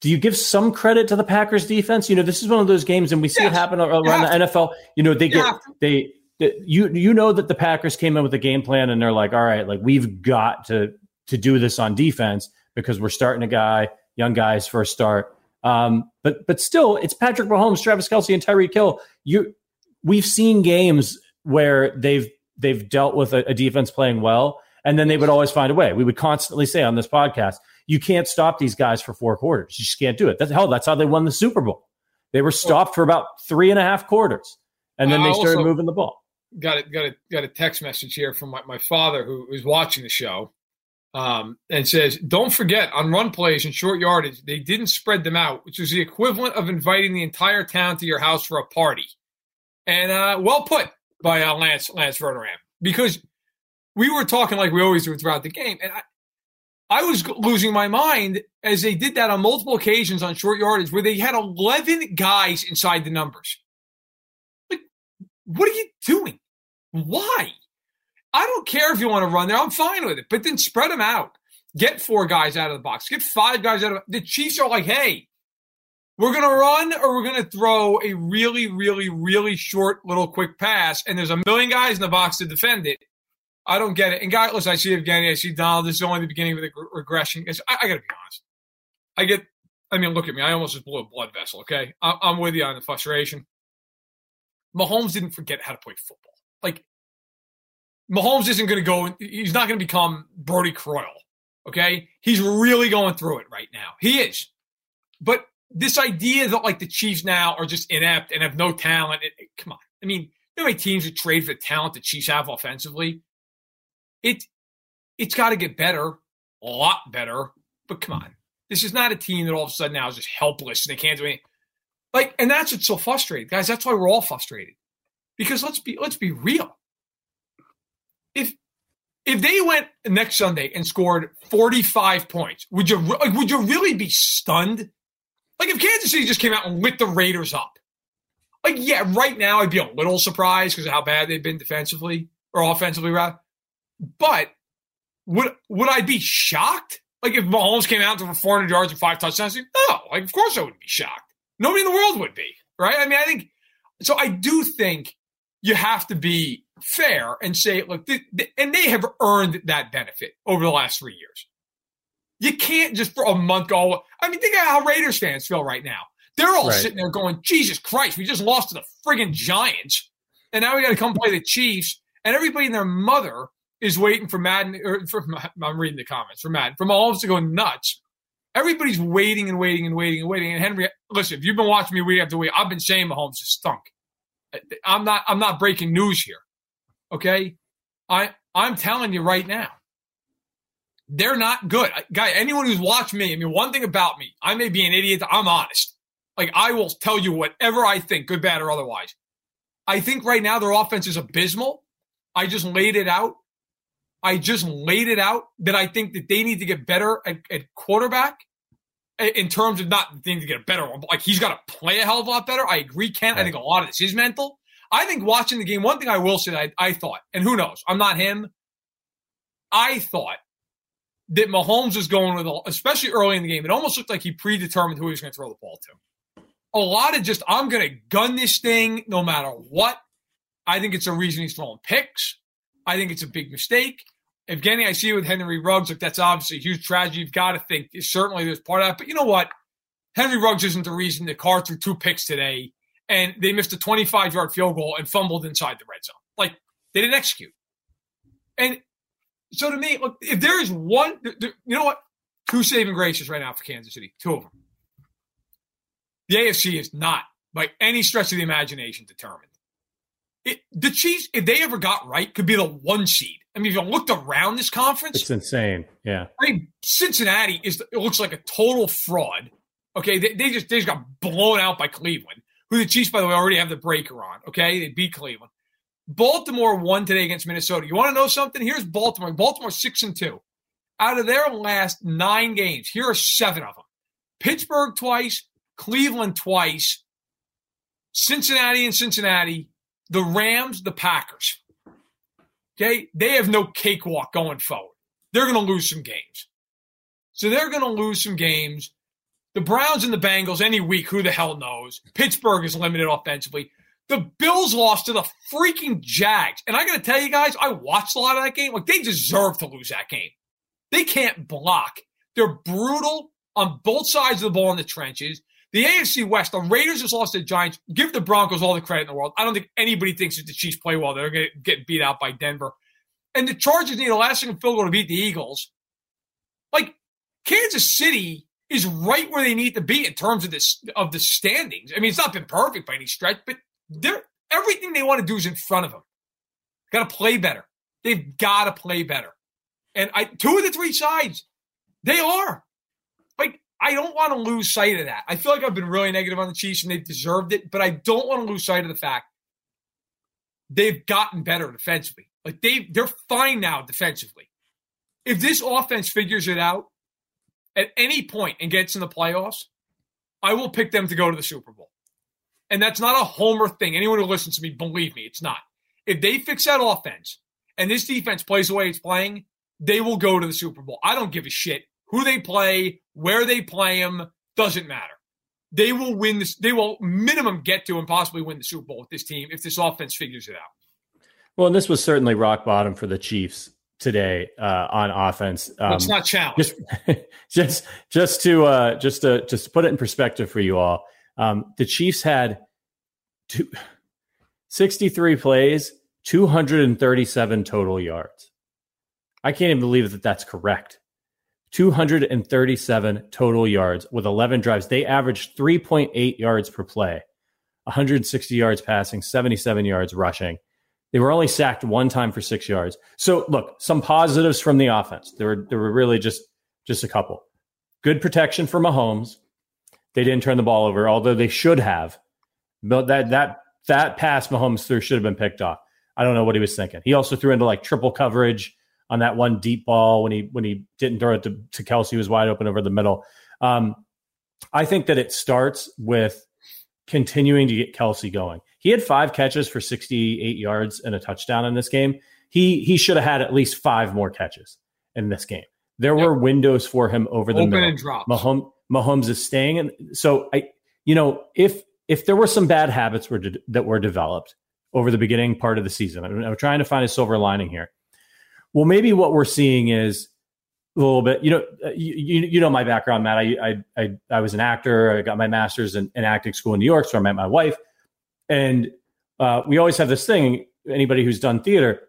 do you give some credit to the Packers defense? You know, this is one of those games, and we see yes. it happen around the NFL. You know, they you get they, they you you know that the Packers came in with a game plan, and they're like, all right, like we've got to to do this on defense because we're starting a guy, young guys first start. Um, but but still, it's Patrick Mahomes, Travis Kelce, and Tyreek Hill. You we've seen games where they've they've dealt with a, a defense playing well, and then they would always find a way. We would constantly say on this podcast, you can't stop these guys for four quarters. You just can't do it. That's hell. That's how they won the Super Bowl. They were stopped for about three and a half quarters, and then they started moving the ball. Got it. Got a got a text message here from my, my father who was watching the show um, and says, "Don't forget on run plays and short yardage, they didn't spread them out, which is the equivalent of inviting the entire town to your house for a party." And uh, well put by uh, Lance Lance Verderame because we were talking like we always do throughout the game, and I, I was losing my mind as they did that on multiple occasions on short yardage where they had eleven guys inside the numbers. Like, what are you doing? Why? I don't care if you want to run there. I'm fine with it. But then spread them out. Get four guys out of the box. Get five guys out of the Chiefs are like, hey, we're gonna run or we're gonna throw a really, really, really short little quick pass, and there's a million guys in the box to defend it. I don't get it. And guys, listen, I see Evgeny, I see Donald. This is only the beginning of the regression. I, I gotta be honest. I get. I mean, look at me. I almost just blew a blood vessel. Okay, I, I'm with you on the frustration. Mahomes didn't forget how to play football. Like Mahomes isn't going to go. He's not going to become Brodie Croyle. Okay, he's really going through it right now. He is. But this idea that like the Chiefs now are just inept and have no talent. It, it, come on. I mean, you know many teams that trade for the talent the Chiefs have offensively? It it's got to get better, a lot better. But come on, this is not a team that all of a sudden now is just helpless and they can't do anything. Like, and that's what's so frustrating, guys. That's why we're all frustrated. Because let's be let's be real if if they went next Sunday and scored 45 points, would you like, would you really be stunned? Like if Kansas City just came out and lit the Raiders up, like yeah, right now I'd be a little surprised because of how bad they've been defensively or offensively, rather. But would would I be shocked? Like if Mahomes came out to 400 yards and five touchdowns? No, like of course I wouldn't be shocked. Nobody in the world would be, right? I mean, I think so. I do think you have to be fair and say, look, th- th- and they have earned that benefit over the last three years. You can't just for a month go. I mean, think of how Raiders fans feel right now. They're all right. sitting there going, Jesus Christ, we just lost to the friggin' Giants. And now we got to come play the Chiefs. And everybody and their mother is waiting for Madden, or for, I'm reading the comments for Madden, for Mahomes to go nuts. Everybody's waiting and waiting and waiting and waiting. And Henry, listen, if you've been watching me week after week, I've been saying Mahomes is stunk. I'm not, I'm not breaking news here. Okay. I, I'm telling you right now, they're not good. Guy, anyone who's watched me, I mean, one thing about me, I may be an idiot. I'm honest. Like, I will tell you whatever I think, good, bad, or otherwise. I think right now their offense is abysmal. I just laid it out. I just laid it out that I think that they need to get better at, at quarterback in terms of not the to get better. one Like he's got to play a hell of a lot better. I agree, Ken. Right. I think a lot of this is mental. I think watching the game, one thing I will say, I, I thought, and who knows, I'm not him. I thought that Mahomes was going with, especially early in the game, it almost looked like he predetermined who he was going to throw the ball to. A lot of just, I'm going to gun this thing no matter what. I think it's a reason he's throwing picks. I think it's a big mistake. Evgeny, I see with Henry Ruggs, like that's obviously a huge tragedy. You've got to think certainly there's part of that. But you know what? Henry Ruggs isn't the reason the Carr threw two picks today and they missed a 25 yard field goal and fumbled inside the red zone. Like they didn't execute. And so to me, look, if there is one, you know what? Two saving graces right now for Kansas City, two of them. The AFC is not by any stretch of the imagination determined. It, the Chiefs, if they ever got right, could be the one seed. I mean, if you looked around this conference, it's insane. Yeah. I mean, Cincinnati is, it looks like a total fraud. Okay. They, they just, they just got blown out by Cleveland who the Chiefs, by the way, already have the breaker on. Okay, they beat Cleveland. Baltimore won today against Minnesota. You want to know something? Here's Baltimore. Baltimore six and two. Out of their last nine games, here are seven of them: Pittsburgh twice, Cleveland twice, Cincinnati and Cincinnati, the Rams, the Packers. Okay, they have no cakewalk going forward. They're going to lose some games. So they're going to lose some games. The Browns and the Bengals, any week, who the hell knows? Pittsburgh is limited offensively. The Bills lost to the freaking Jags. And I got to tell you guys, I watched a lot of that game. Like, they deserve to lose that game. They can't block. They're brutal on both sides of the ball in the trenches. The AFC West, the Raiders just lost to the Giants. Give the Broncos all the credit in the world. I don't think anybody thinks that the Chiefs play well. They're going to get beat out by Denver. And the Chargers need a last second field goal to beat the Eagles. Like, Kansas City is right where they need to be in terms of this of the standings. I mean, it's not been perfect by any stretch, but they're everything they want to do is in front of them. Got to play better. They've got to play better. And I two of the three sides, they are. I don't want to lose sight of that. I feel like I've been really negative on the Chiefs and they've deserved it, but I don't want to lose sight of the fact they've gotten better defensively. Like they they're fine now defensively. If this offense figures it out at any point and gets in the playoffs, I will pick them to go to the Super Bowl. And that's not a homer thing. Anyone who listens to me, believe me, it's not. If they fix that offense and this defense plays the way it's playing, they will go to the Super Bowl. I don't give a shit who they play, where they play them, doesn't matter. They will win this. They will minimum get to and possibly win the Super Bowl with this team if this offense figures it out. Well, and this was certainly rock bottom for the Chiefs today uh, on offense. Um, Let's not challenge. Just, just, just to uh, just to just to put it in perspective for you all, um, the Chiefs had two, 63 plays, 237 total yards. I can't even believe that that's correct. 237 total yards with 11 drives. They averaged 3.8 yards per play, 160 yards passing, 77 yards rushing. They were only sacked one time for six yards. So look, some positives from the offense. There were there were really just just a couple. Good protection for Mahomes. They didn't turn the ball over, although they should have. But that that that pass Mahomes threw should have been picked off. I don't know what he was thinking. He also threw into like triple coverage on that one deep ball when he when he didn't throw it to, to Kelce, was wide open over the middle. Um, I think that it starts with continuing to get Kelce going. He had five catches for 68 yards and a touchdown in this game. He he should have had at least five more catches in this game. There yep. were windows for him over the Open middle. and drops. Mahomes, Mahomes is staying, and so I, you know, if if there were some bad habits were de- that were developed over the beginning part of the season, I'm, I'm trying to find a silver lining here. Well, maybe what we're seeing is a little bit. You know, uh, you, you know my background, Matt. I I I, I was an actor. I got my master's in, in acting school in New York, so I met my wife and uh, we always have this thing. Anybody who's done theater,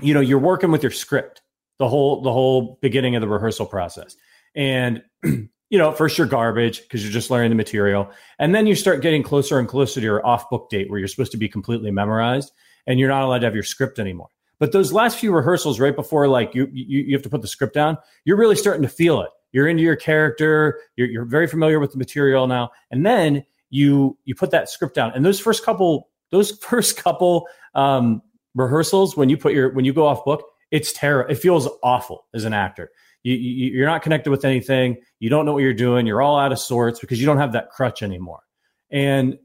you know, you're working with your script the whole the whole beginning of the rehearsal process, and you know, first you're garbage because you're just learning the material, and then you start getting closer and closer to your off book date where you're supposed to be completely memorized, and you're not allowed to have your script anymore. But those last few rehearsals, right before like you you, you have to put the script down, you're really starting to feel it. You're into your character. You're, you're very familiar with the material now, and then you you put that script down and those first couple those first couple um, rehearsals when you put your when you go off book it's terrible it feels awful as an actor you, you, you're not connected with anything you don't know what you're doing you're all out of sorts because you don't have that crutch anymore and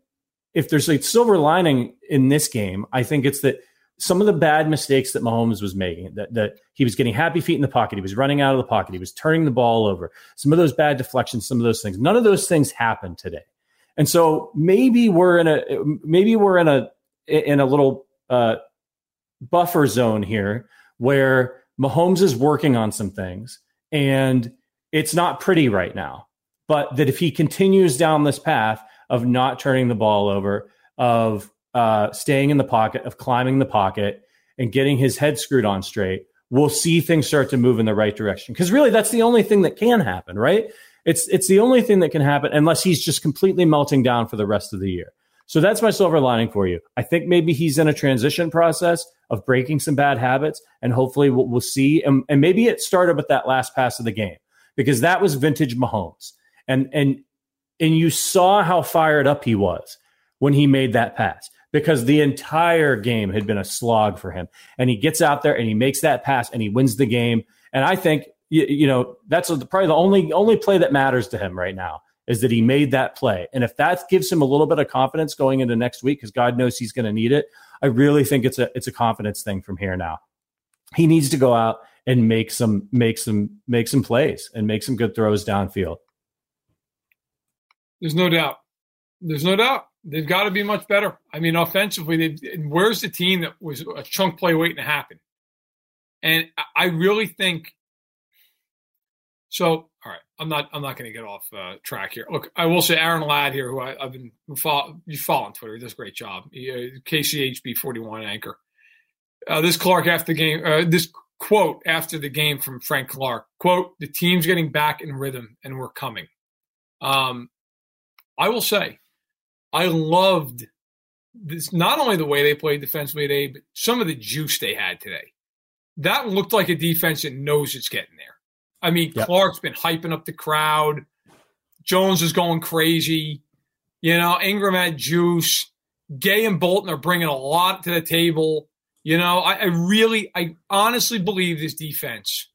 if there's a silver lining in this game i think it's that some of the bad mistakes that Mahomes was making, that, that he was getting happy feet in the pocket, he was running out of the pocket, he was turning the ball over, some of those bad deflections, some of those things. None of those things happened today. And so maybe we're in a maybe we're in a in a little uh, buffer zone here where Mahomes is working on some things and it's not pretty right now. But that if he continues down this path of not turning the ball over, of uh, staying in the pocket, of climbing the pocket, and getting his head screwed on straight, we'll see things start to move in the right direction. Because really, that's the only thing that can happen, right? It's it's the only thing that can happen unless he's just completely melting down for the rest of the year. So that's my silver lining for you. I think maybe he's in a transition process of breaking some bad habits, and hopefully we'll, we'll see. And, and maybe it started with that last pass of the game because that was vintage Mahomes, and and and you saw how fired up he was when he made that pass because the entire game had been a slog for him. And he gets out there and he makes that pass and he wins the game. And I think you, you know that's probably the only only play that matters to him right now is that he made that play. And if that gives him a little bit of confidence going into next week, because God knows he's going to need it, I really think it's a it's a confidence thing from here now. He needs to go out and make some make some make some plays and make some good throws downfield. There's no doubt. There's no doubt. They've got to be much better. I mean, offensively, where's the team that was a chunk play waiting to happen? And I really think so. All right, I'm not. I'm not going to get off uh, track here. Look, I will say Aaron Ladd here, who I, have been who follow, you follow on Twitter. He does a great job. He, uh, KSHB 41 anchor. Uh, this Clark after the game. Uh, this quote after the game from Frank Clark. Quote: The team's getting back in rhythm, and we're coming. Um, I will say, I loved this. Not only the way they played defensively today, but some of the juice they had today that looked like a defense that knows it's getting there. I mean, yep. Clark's been hyping up the crowd. Jones is going crazy. You know, Ingram had juice. Gay and Bolton are bringing a lot to the table. You know, I, I really, I honestly believe this defense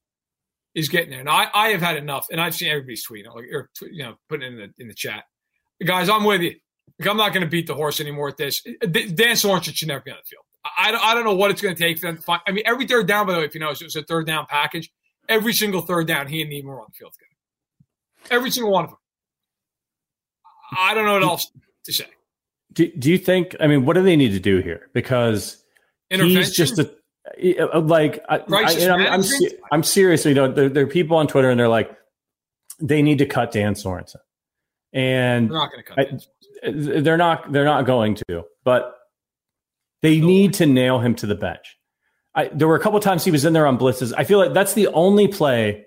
is getting there. And I, I have had enough, and I've seen everybody's tweeting or you know putting in the in the chat. Guys, I'm with you. Like, I'm not going to beat the horse anymore at this. Dan Sorensen should never be on the field. I, I don't know what it's going to take for them to find. I mean, every third down, by the way, if you know, it was a third down package. Every single third down, he and Niemann were on the field together. Every single one of them. I don't know what else to say. Do, do you think? I mean, what do they need to do here? Because he's just a like I, am I'm, I'm serious. You know, there, there, are people on Twitter and they're like, they need to cut Dan Sorensen, and they're not going to cut. I, they're not. They're not going to. But they need to nail him to the bench. I, there were a couple times he was in there on blitzes. I feel like that's the only play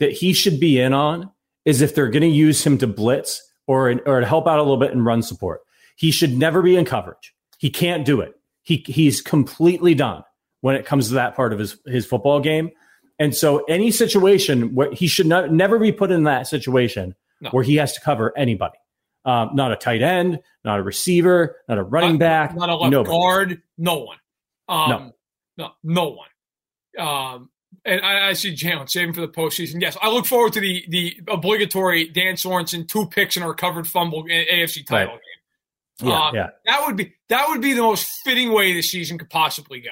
that he should be in on is if they're going to use him to blitz or or to help out a little bit and run support. He should never be in coverage. He can't do it. He he's completely done when it comes to that part of his his football game. And so any situation where he should not never be put in that situation no. where he has to cover anybody. Um, not a tight end, not a receiver, not a running not, back, not a left nobody. guard, no one. Um, no. no, no one. Um, and I, I see Jalen saving for the postseason. Yes, I look forward to the the obligatory Dan Sorensen two picks and a recovered fumble AFC title right. game. Yeah, uh, yeah, that would be that would be the most fitting way the season could possibly go.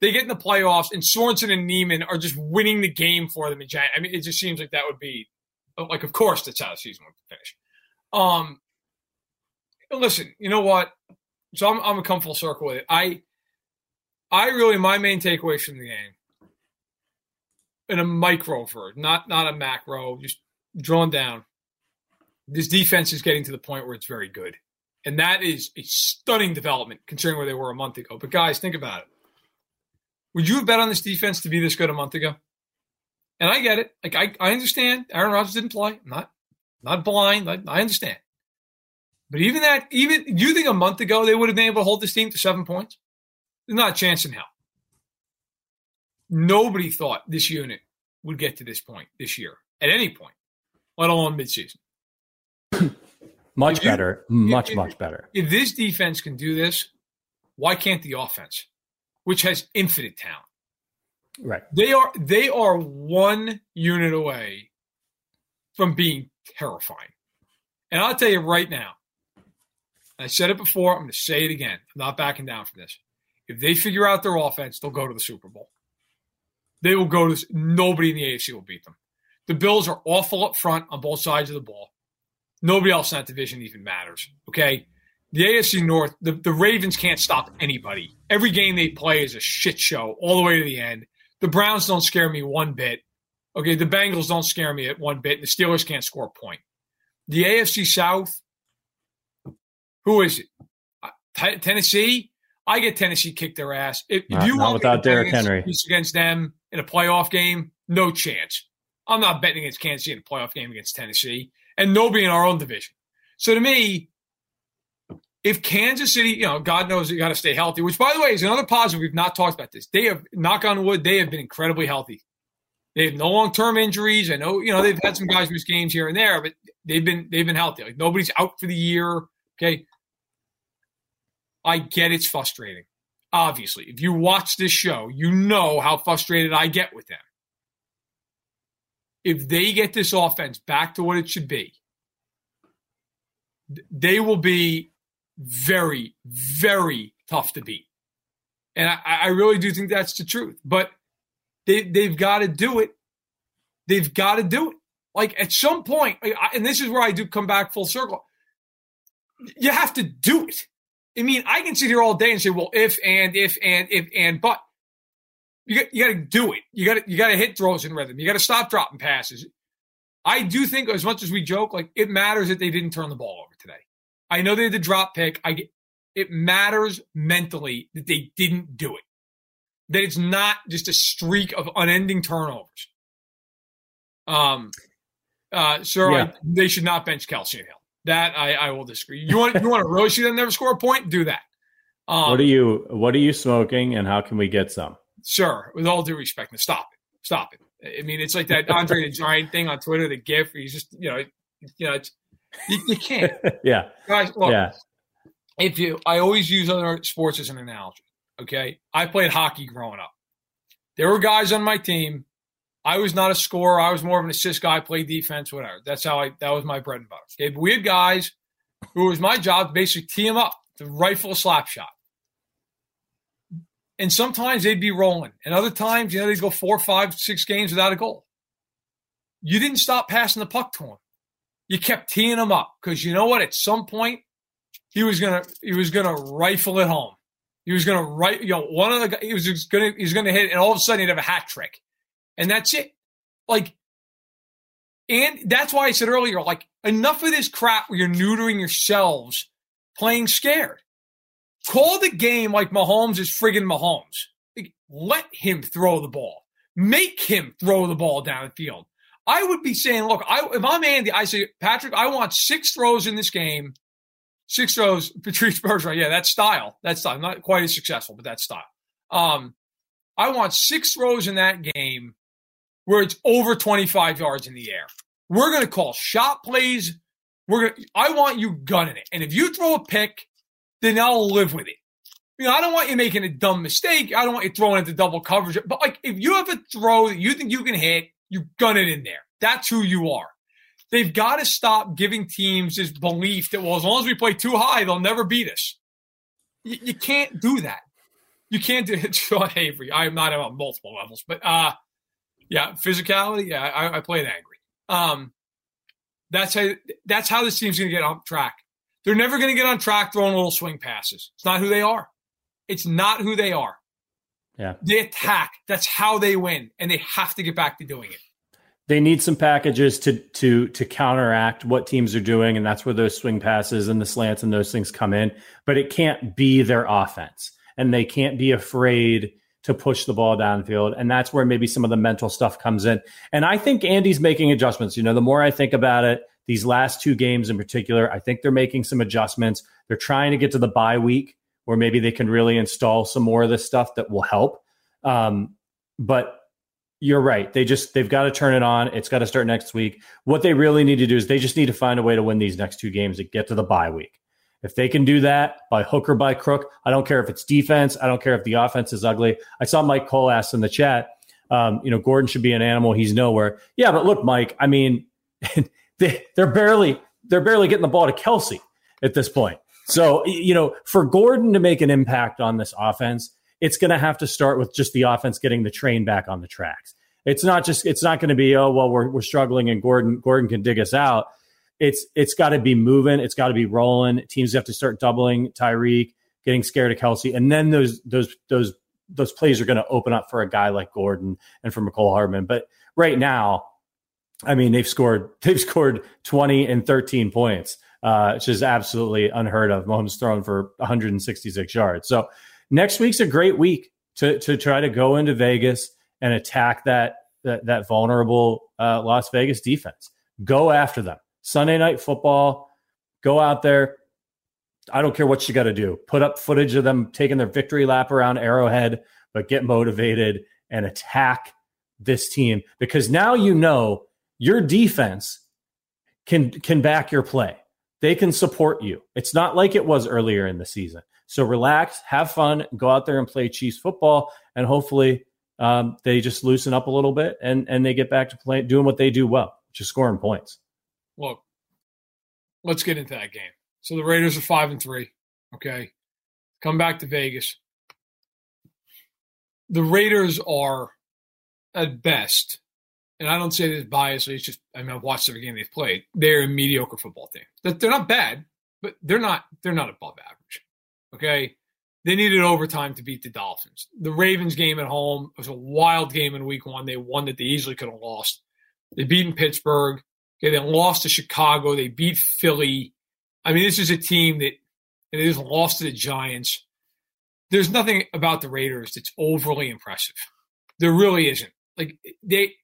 They get in the playoffs, and Sorensen and Niemann are just winning the game for them. In Jan- I mean, it just seems like that would be like, of course, that's how the season would finish. Um, listen, you know what? So I'm, I'm gonna come full circle with it. I, I really my main takeaway from the game, in a micro for not not a macro, just drawn down. This defense is getting to the point where it's very good, and that is a stunning development considering where they were a month ago. But guys, think about it. Would you have bet on this defense to be this good a month ago? And I get it. Like I, I understand Aaron Rodgers didn't play. I'm not not blind. I, I understand. But even that, even you think a month ago they would have been able to hold this team to seven points? There's not a chance in hell. Nobody thought this unit would get to this point this year at any point, let alone midseason. much you, better, much if, much better. If this defense can do this, why can't the offense, which has infinite talent, right? They are they are one unit away from being terrifying. And I'll tell you right now, I said it before, I'm going to say it again. I'm not backing down from this. If they figure out their offense, they'll go to the Super Bowl. They will go to nobody in the AFC will beat them. The Bills are awful up front on both sides of the ball. Nobody else in that division even matters. Okay. The AFC North, the, the Ravens can't stop anybody. Every game they play is a shit show all the way to the end. The Browns don't scare me one bit. Okay, the Bengals don't scare me at one bit. The Steelers can't score a point. The AFC South, who is it? Uh, T- Tennessee. I get Tennessee kick their ass. If, not, if you want without Derrick Henry against them in a playoff game, no chance. I'm not betting against Kansas City in a playoff game against Tennessee, and nobody in our own division. So to me, if Kansas City, you know, God knows you got to stay healthy. Which, by the way, is another positive. We've not talked about this. They have, knock on wood, they have been incredibly healthy. They have no long term injuries. I know, you know, they've had some guys miss games here and there, but they've been they've been healthy. Like nobody's out for the year. Okay. I get it's frustrating. Obviously, if you watch this show, you know how frustrated I get with them. If they get this offense back to what it should be, they will be very, very tough to beat. And I, I really do think that's the truth. But they, they've got to do it. They've got to do it. Like at some point, and this is where I do come back full circle. You have to do it. I mean, I can sit here all day and say, well, if and if and if and but you got you got to do it. You got to you got to hit throws in rhythm. You got to stop dropping passes. I do think, as much as we joke, like it matters that they didn't turn the ball over today. I know they had the drop pick. I get it matters mentally that they didn't do it. That it's not just a streak of unending turnovers. Um, uh, sir, yeah. I, they should not bench Kelce Hill. That I, I will disagree. You want you want to really see them never score a point? Do that. Um, what are you What are you smoking, and how can we get some? Sure, with all due respect, stop it. Stop it. I mean, it's like that Andre the Giant thing on Twitter, the GIF. He's just you know, you know, you, you, can't. yeah. Guys, look, yeah. If you, I always use other sports as an analogy. Okay, I played hockey growing up. There were guys on my team I was not a scorer. I was more of an assist guy, play defense, whatever. That's how I, that was my bread and butter. Okay. But we had guys who was my job to basically tee them up to rifle a slap shot. And sometimes they'd be rolling. And other times, you know, they'd go four, five, six games without a goal. You didn't stop passing the puck to him. You kept teeing him up because you know what? At some point, he was gonna he was gonna rifle it home. He was gonna write, you know, one of the he was gonna he was gonna hit, and all of a sudden he'd have a hat trick and that's it. Like, and that's why I said earlier, like, enough of this crap where you're neutering yourselves playing scared. Call the game like Mahomes is friggin' Mahomes. Like, let him throw the ball. Make him throw the ball down the field. I would be saying, look, I, if I'm Andy, I say, Patrick, I want six throws in this game. Six throws, Patrice Bergeron. Yeah, that's style. That's style. Not quite as successful, but that style. Um, I want six throws in that game where it's over 25 yards in the air. We're going to call shot plays. We're to, I want you gunning it. And if you throw a pick, then I'll live with it. You know, I don't want you making a dumb mistake. I don't want you throwing into double coverage. But like, if you have a throw that you think you can hit, you gun it in there. That's who you are. They've got to stop giving teams this belief that, well, as long as we play two high, they'll never beat us. You, you can't do that. You can't do it. Sean Avery. I'm not on multiple levels, but uh, yeah, physicality. Yeah, I, I played angry. Um, that's how that's how this team's going to get on track. They're never going to get on track throwing little swing passes. It's not who they are. It's not who they are. Yeah, they attack. That's how they win, and they have to get back to doing it. They need some packages to to to counteract what teams are doing, and that's where those swing passes and the slants and those things come in. But it can't be their offense, and they can't be afraid to push the ball downfield. And that's where maybe some of the mental stuff comes in. And I think Andy's making adjustments. You know, the more I think about it, these last two games in particular, I think they're making some adjustments. They're trying to get to the bye week where maybe they can really install some more of this stuff that will help. Um, but you're right. They just they've got to turn it on. It's got to start next week. What they really need to do is they just need to find a way to win these next two games and get to the bye week. If they can do that by hook or by crook, I don't care if it's defense. I don't care if the offense is ugly. I saw Mike Cole ask in the chat, um, you know, Gordon should be an animal. He's nowhere. Yeah, but look, Mike, I mean, they, they're barely they're barely getting the ball to Kelce at this point. So, you know, for Gordon to make an impact on this offense, it's going to have to start with just the offense getting the train back on the tracks. It's not just it's not going to be oh well we're we're struggling and Gordon Gordon can dig us out it's it's got to be moving. It's got to be rolling. Teams have to start doubling Tyreek, getting scared of Kelce, and then those those those those plays are going to open up for a guy like Gordon and for Mecole Hardman. But right now, I mean, they've scored they've scored twenty and thirteen points, uh, which is absolutely unheard of. Mahomes thrown for 166 yards. So next week's a great week to to try to go into Vegas and attack that that, that vulnerable uh, Las Vegas defense. Go after them. Sunday night football, go out there. I don't care what you got to do. Put up footage of them taking their victory lap around Arrowhead, but get motivated and attack this team because now you know your defense can can back your play. They can support you. It's not like it was earlier in the season. So relax, have fun, go out there and play Chiefs football, and hopefully um, they just loosen up a little bit and and they get back to playing doing what they do well, just scoring points look, let's get into that game. So the Raiders are five and three. Okay. Come back to Vegas. The Raiders are at best, and I don't say this biasly, it's just I mean I've watched every game they've played. They're a mediocre football team. They're not bad, but they're not they're not above average. Okay. They needed overtime to beat the Dolphins. The Ravens game at home was a wild game in week one. They won that they easily could have lost. They beat in Pittsburgh. Okay, they lost to Chicago. They beat Philly. I mean, this is a team that and they just lost to the Giants. There's nothing about the Raiders that's overly impressive. There really isn't. Like they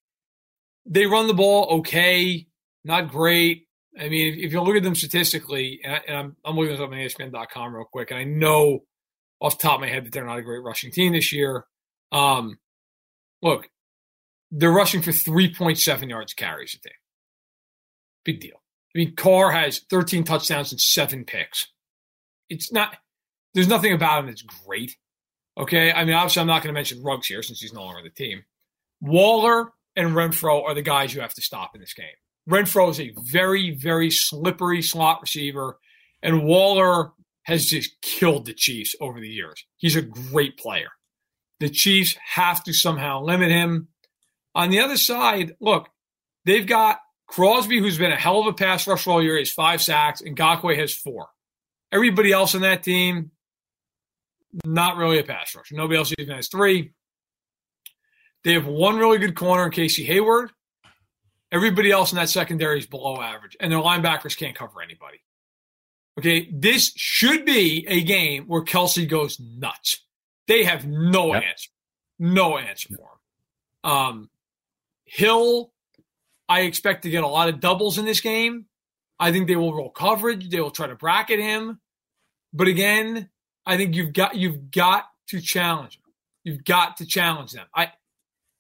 they run the ball okay, not great. I mean, if, you look at them statistically, and, I, and I'm, I'm looking this up on ESPN.com real quick, and I know off the top of my head that they're not a great rushing team this year. Um, look, they're rushing for 3.7 yards carries a day. Big deal. I mean, Carr has 13 touchdowns and seven picks. It's not, there's nothing about him that's great. Okay. I mean, obviously, I'm not going to mention Ruggs here since he's no longer on the team. Waller and Renfrow are the guys you have to stop in this game. Renfrow is a very, very slippery slot receiver, and Waller has just killed the Chiefs over the years. He's a great player. The Chiefs have to somehow limit him. On the other side, look, they've got Crosby, who's been a hell of a pass rusher all year, has five sacks, and Ngakoue has four. Everybody else on that team, not really a pass rush. Nobody else even has three. They have one really good corner in Casey Hayward. Everybody else in that secondary is below average, and their linebackers can't cover anybody. Okay, this should be a game where Kelce goes nuts. They have no yep. answer, no answer for him. Um, Hill, I expect to get a lot of doubles in this game. I think they will roll coverage. They will try to bracket him, but again, I think you've got you've got to challenge them. You've got to challenge them. I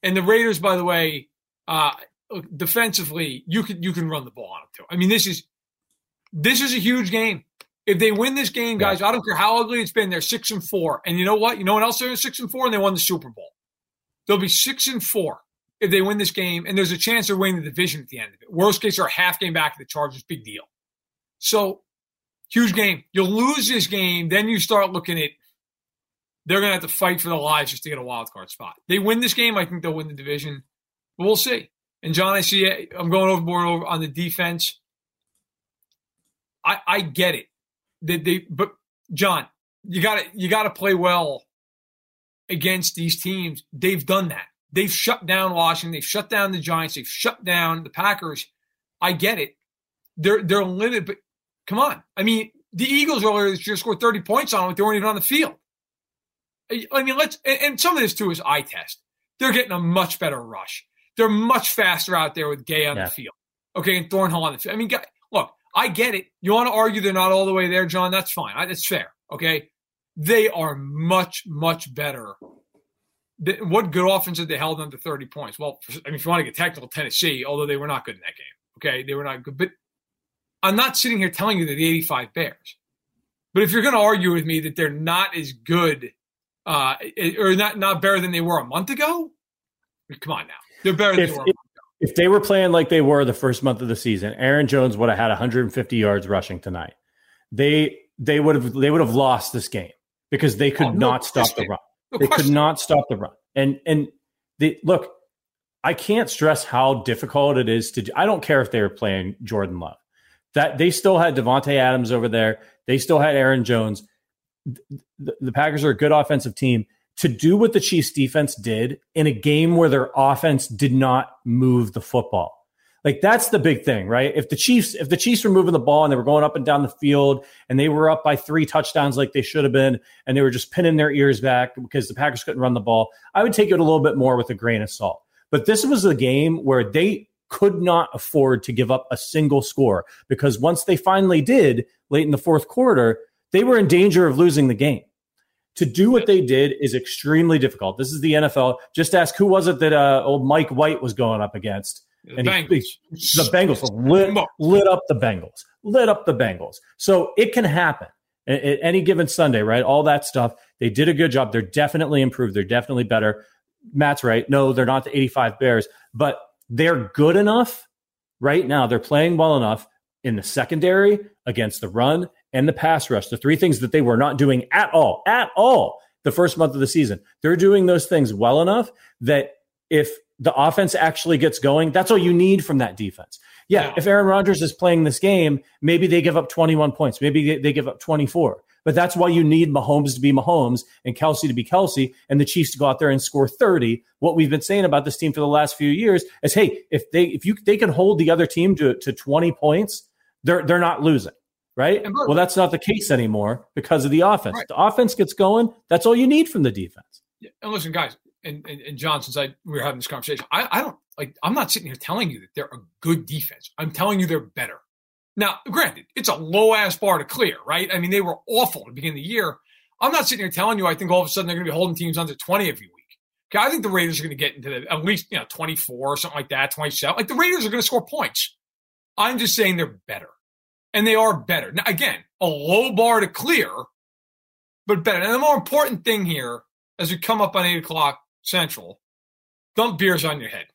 and the Raiders, by the way, uh, defensively, you can you can run the ball on them too. I mean, this is this is a huge game. If they win this game, guys, I don't care how ugly it's been, they're six and four. And you know what? You know what else they're six and four? And they won the Super Bowl. They'll be six and four if they win this game, and there's a chance they're winning the division at the end of it. Worst case, they're a half game back to the Chargers. Big deal. So, huge game. You lose this game, then you start looking at they're going to have to fight for their lives just to get a wild card spot. They win this game, I think they'll win the division. But we'll see. And John, I see I'm going overboard over on the defense. I, I get it. They, they, but John, you got to you got to play well against these teams. They've done that. They've shut down Washington. They've shut down the Giants. They've shut down the Packers. I get it. They're they're limited, but come on. I mean, the Eagles earlier this year scored 30 points on them. They weren't even on the field. I mean, let's and some of this too is eye test. They're getting a much better rush. They're much faster out there with Gay on yeah. the field. Okay, and Thornhill on the field. I mean, look, I get it. You want to argue they're not all the way there, John? That's fine. That's fair. Okay. They are much, much better. What good offense did they held to 30 points? Well, I mean, if you want to get technical, Tennessee, although they were not good in that game. Okay. They were not good. But I'm not sitting here telling you that the 85 Bears. But if you're going to argue with me that they're not as good uh, or not, not better than they were a month ago, come on now. They're better if, they were if they were playing like they were the first month of the season, Aaron Jones would have had 150 yards rushing tonight. They they would have they would have lost this game because they could oh, no not stop the run. No they question. could not stop the run. And and they look, I can't stress how difficult it is to do. I don't care if they were playing Jordan Love. That they still had Davante Adams over there. They still had Aaron Jones. The, the Packers are a good offensive team to do what the Chiefs defense did in a game where their offense did not move the football. Like that's the big thing, right? If the Chiefs, if the Chiefs were moving the ball and they were going up and down the field and they were up by three touchdowns like they should have been, and they were just pinning their ears back because the Packers couldn't run the ball, I would take it a little bit more with a grain of salt. But this was a game where they could not afford to give up a single score because once they finally did late in the fourth quarter, they were in danger of losing the game to do what they did is extremely difficult. This is the NFL. Just ask who was it that uh, old Mike White was going up against? The and Bengals. He, the Bengals lit, lit up the Bengals, lit up the Bengals. So it can happen at, at any given Sunday, right? All that stuff. They did a good job. They're definitely improved. They're definitely better. Matt's right. No, they're not the 85 Bears, but they're good enough right now. They're playing well enough in the secondary against the run and the pass rush, the three things that they were not doing at all, at all the first month of the season. They're doing those things well enough that if the offense actually gets going, that's all you need from that defense. Yeah, yeah. if Aaron Rodgers is playing this game, maybe they give up 21 points, maybe they give up 24. But that's why you need Mahomes to be Mahomes and Kelce to be Kelce and the Chiefs to go out there and score 30. What we've been saying about this team for the last few years is, hey, if they if you they can hold the other team to, to 20 points, they're they're not losing. Right. Well, that's not the case anymore because of the offense. Right. The offense gets going. That's all you need from the defense. Yeah. And listen, guys, and, and, and John, since I we were having this conversation, I, I don't like I'm not sitting here telling you that they're a good defense. I'm telling you they're better. Now, granted, it's a low ass bar to clear, right? I mean, they were awful at the beginning of the year. I'm not sitting here telling you I think all of a sudden they're going to be holding teams under 20 every week. Okay, I think the Raiders are going to get into the, at least you know 24 or something like that, 27. Like the Raiders are going to score points. I'm just saying they're better, and they are better. Now, again, a low bar to clear, but better. And the more important thing here, as we come up on eight o'clock Central, dump beers on your head.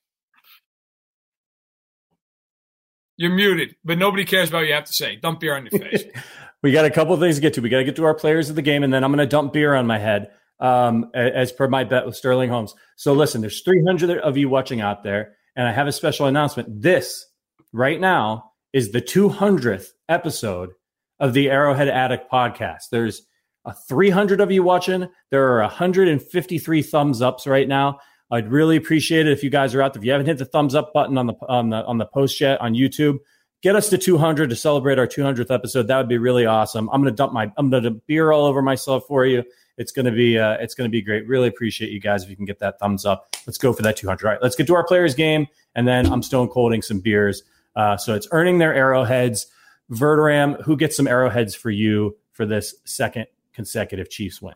You're muted, but nobody cares about what you have to say. Dump beer on your face. we got a couple of things to get to. We got to get to our players of the game, and then I'm going to dump beer on my head um, as per my bet with Sterling Holmes. So listen, there's 300 of you watching out there, and I have a special announcement. This right now is the 200th episode of the Arrowhead Addict podcast. There's a 300 of you watching. There are 153 thumbs ups right now. I'd really appreciate it if you guys are out there. If you haven't hit the thumbs up button on the on the on the post yet on YouTube, get us to 200 to celebrate our 200th episode. That would be really awesome. I'm gonna dump my I'm gonna beer all over myself for you. It's gonna be uh, it's gonna be great. Really appreciate you guys if you can get that thumbs up. Let's go for that 200. All right, let's get to our players game, and then I'm stone colding some beers. Uh, so it's earning their arrowheads. Verderame, who gets some arrowheads for you for this second consecutive Chiefs win?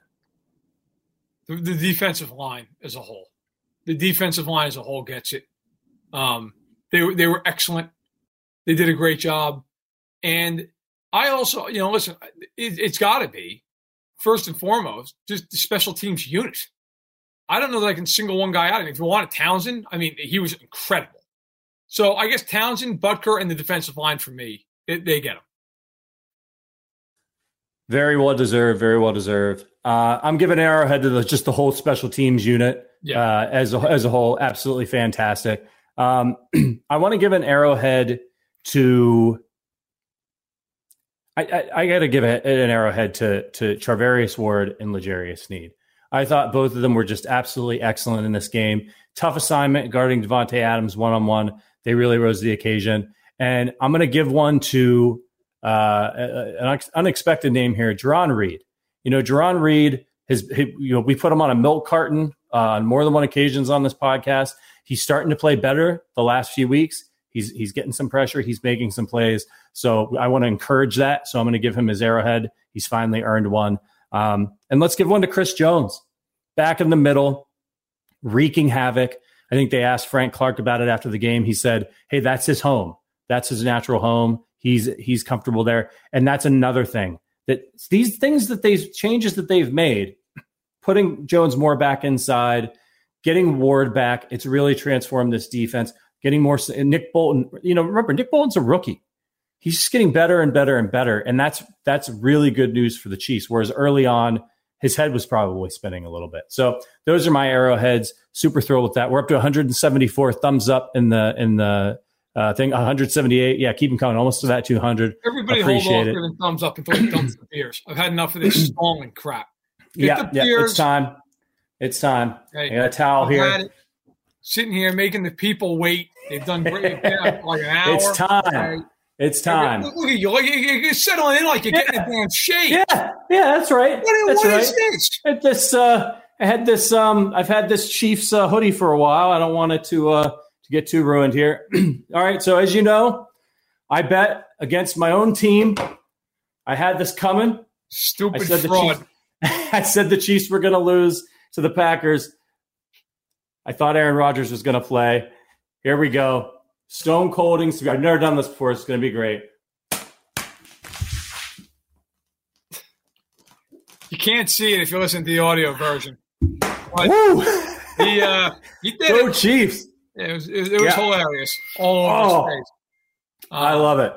The, the defensive line as a whole the defensive line as a whole gets it. Um, they were they were excellent. They did a great job, and I also, you know, listen, it, it's got to be first and foremost just the special teams unit. I don't know that I can single one guy out. And if you want a Townsend, I mean, he was incredible. So I guess Townsend, Butker, and the defensive line for me, it, they get him. Very well deserved. Very well deserved. Uh, I'm giving Arrowhead to the, just the whole special teams unit yeah. uh, as a, as a whole. Absolutely fantastic. Um, I want to give an Arrowhead to. I, I, I got to give a, an Arrowhead to to Charvarius Ward and L'Jarius Sneed. I thought both of them were just absolutely excellent in this game. Tough assignment guarding Davante Adams one on one. They really rose to the occasion. And I'm going to give one to uh, an unexpected name here, Jarran Reed. You know, Jarran Reed has, you know, we put him on a milk carton uh, on more than one occasions on this podcast. He's starting to play better the last few weeks. He's he's getting some pressure. He's making some plays. So I want to encourage that. So I'm going to give him his arrowhead. He's finally earned one. Um, and let's give one to Chris Jones, back in the middle, wreaking havoc. I think they asked Frank Clark about it after the game. He said, "Hey, that's his home. That's his natural home. He's he's comfortable there." And that's another thing that these things that these changes that they've made, putting Jones more back inside, getting Ward back, it's really transformed this defense. Getting more Nick Bolton, you know, remember Nick Bolton's a rookie. He's just getting better and better and better, and that's that's really good news for the Chiefs. Whereas early on, his head was probably spinning a little bit. So those are my arrowheads. Super thrilled with that. We're up to 174 thumbs up in the in the uh, I think 178. Yeah, keep them coming. Almost to that 200. Everybody Appreciate hold off giving thumbs up and throwing thumbs the beers. I've had enough of this stalling crap. Get yeah, yeah, it's time. It's time. Hey, I got a towel here. Sitting here making the people wait. They've done great. like an hour. It's time. It's time. Look, look at you. Like you're settling in like you're getting yeah. a damn shape. Yeah, yeah, that's right. What, that's what right. is this? At this, uh, I had this. Um, I've had this Chiefs uh, hoodie for a while. I don't want it to. Uh, to get too ruined here. All right. So, as you know, I bet against my own team. I had this coming. Stupid I said fraud. Chiefs, I said the Chiefs were going to lose to the Packers. I thought Aaron Rodgers was going to play. Here we go. Stone colding. I've never done this before. It's going to be great. You can't see it if you listen to the audio version. But Woo! he, uh, he did Go it. Chiefs. It was it, it was yeah. hilarious all over oh, space. Um, I love it.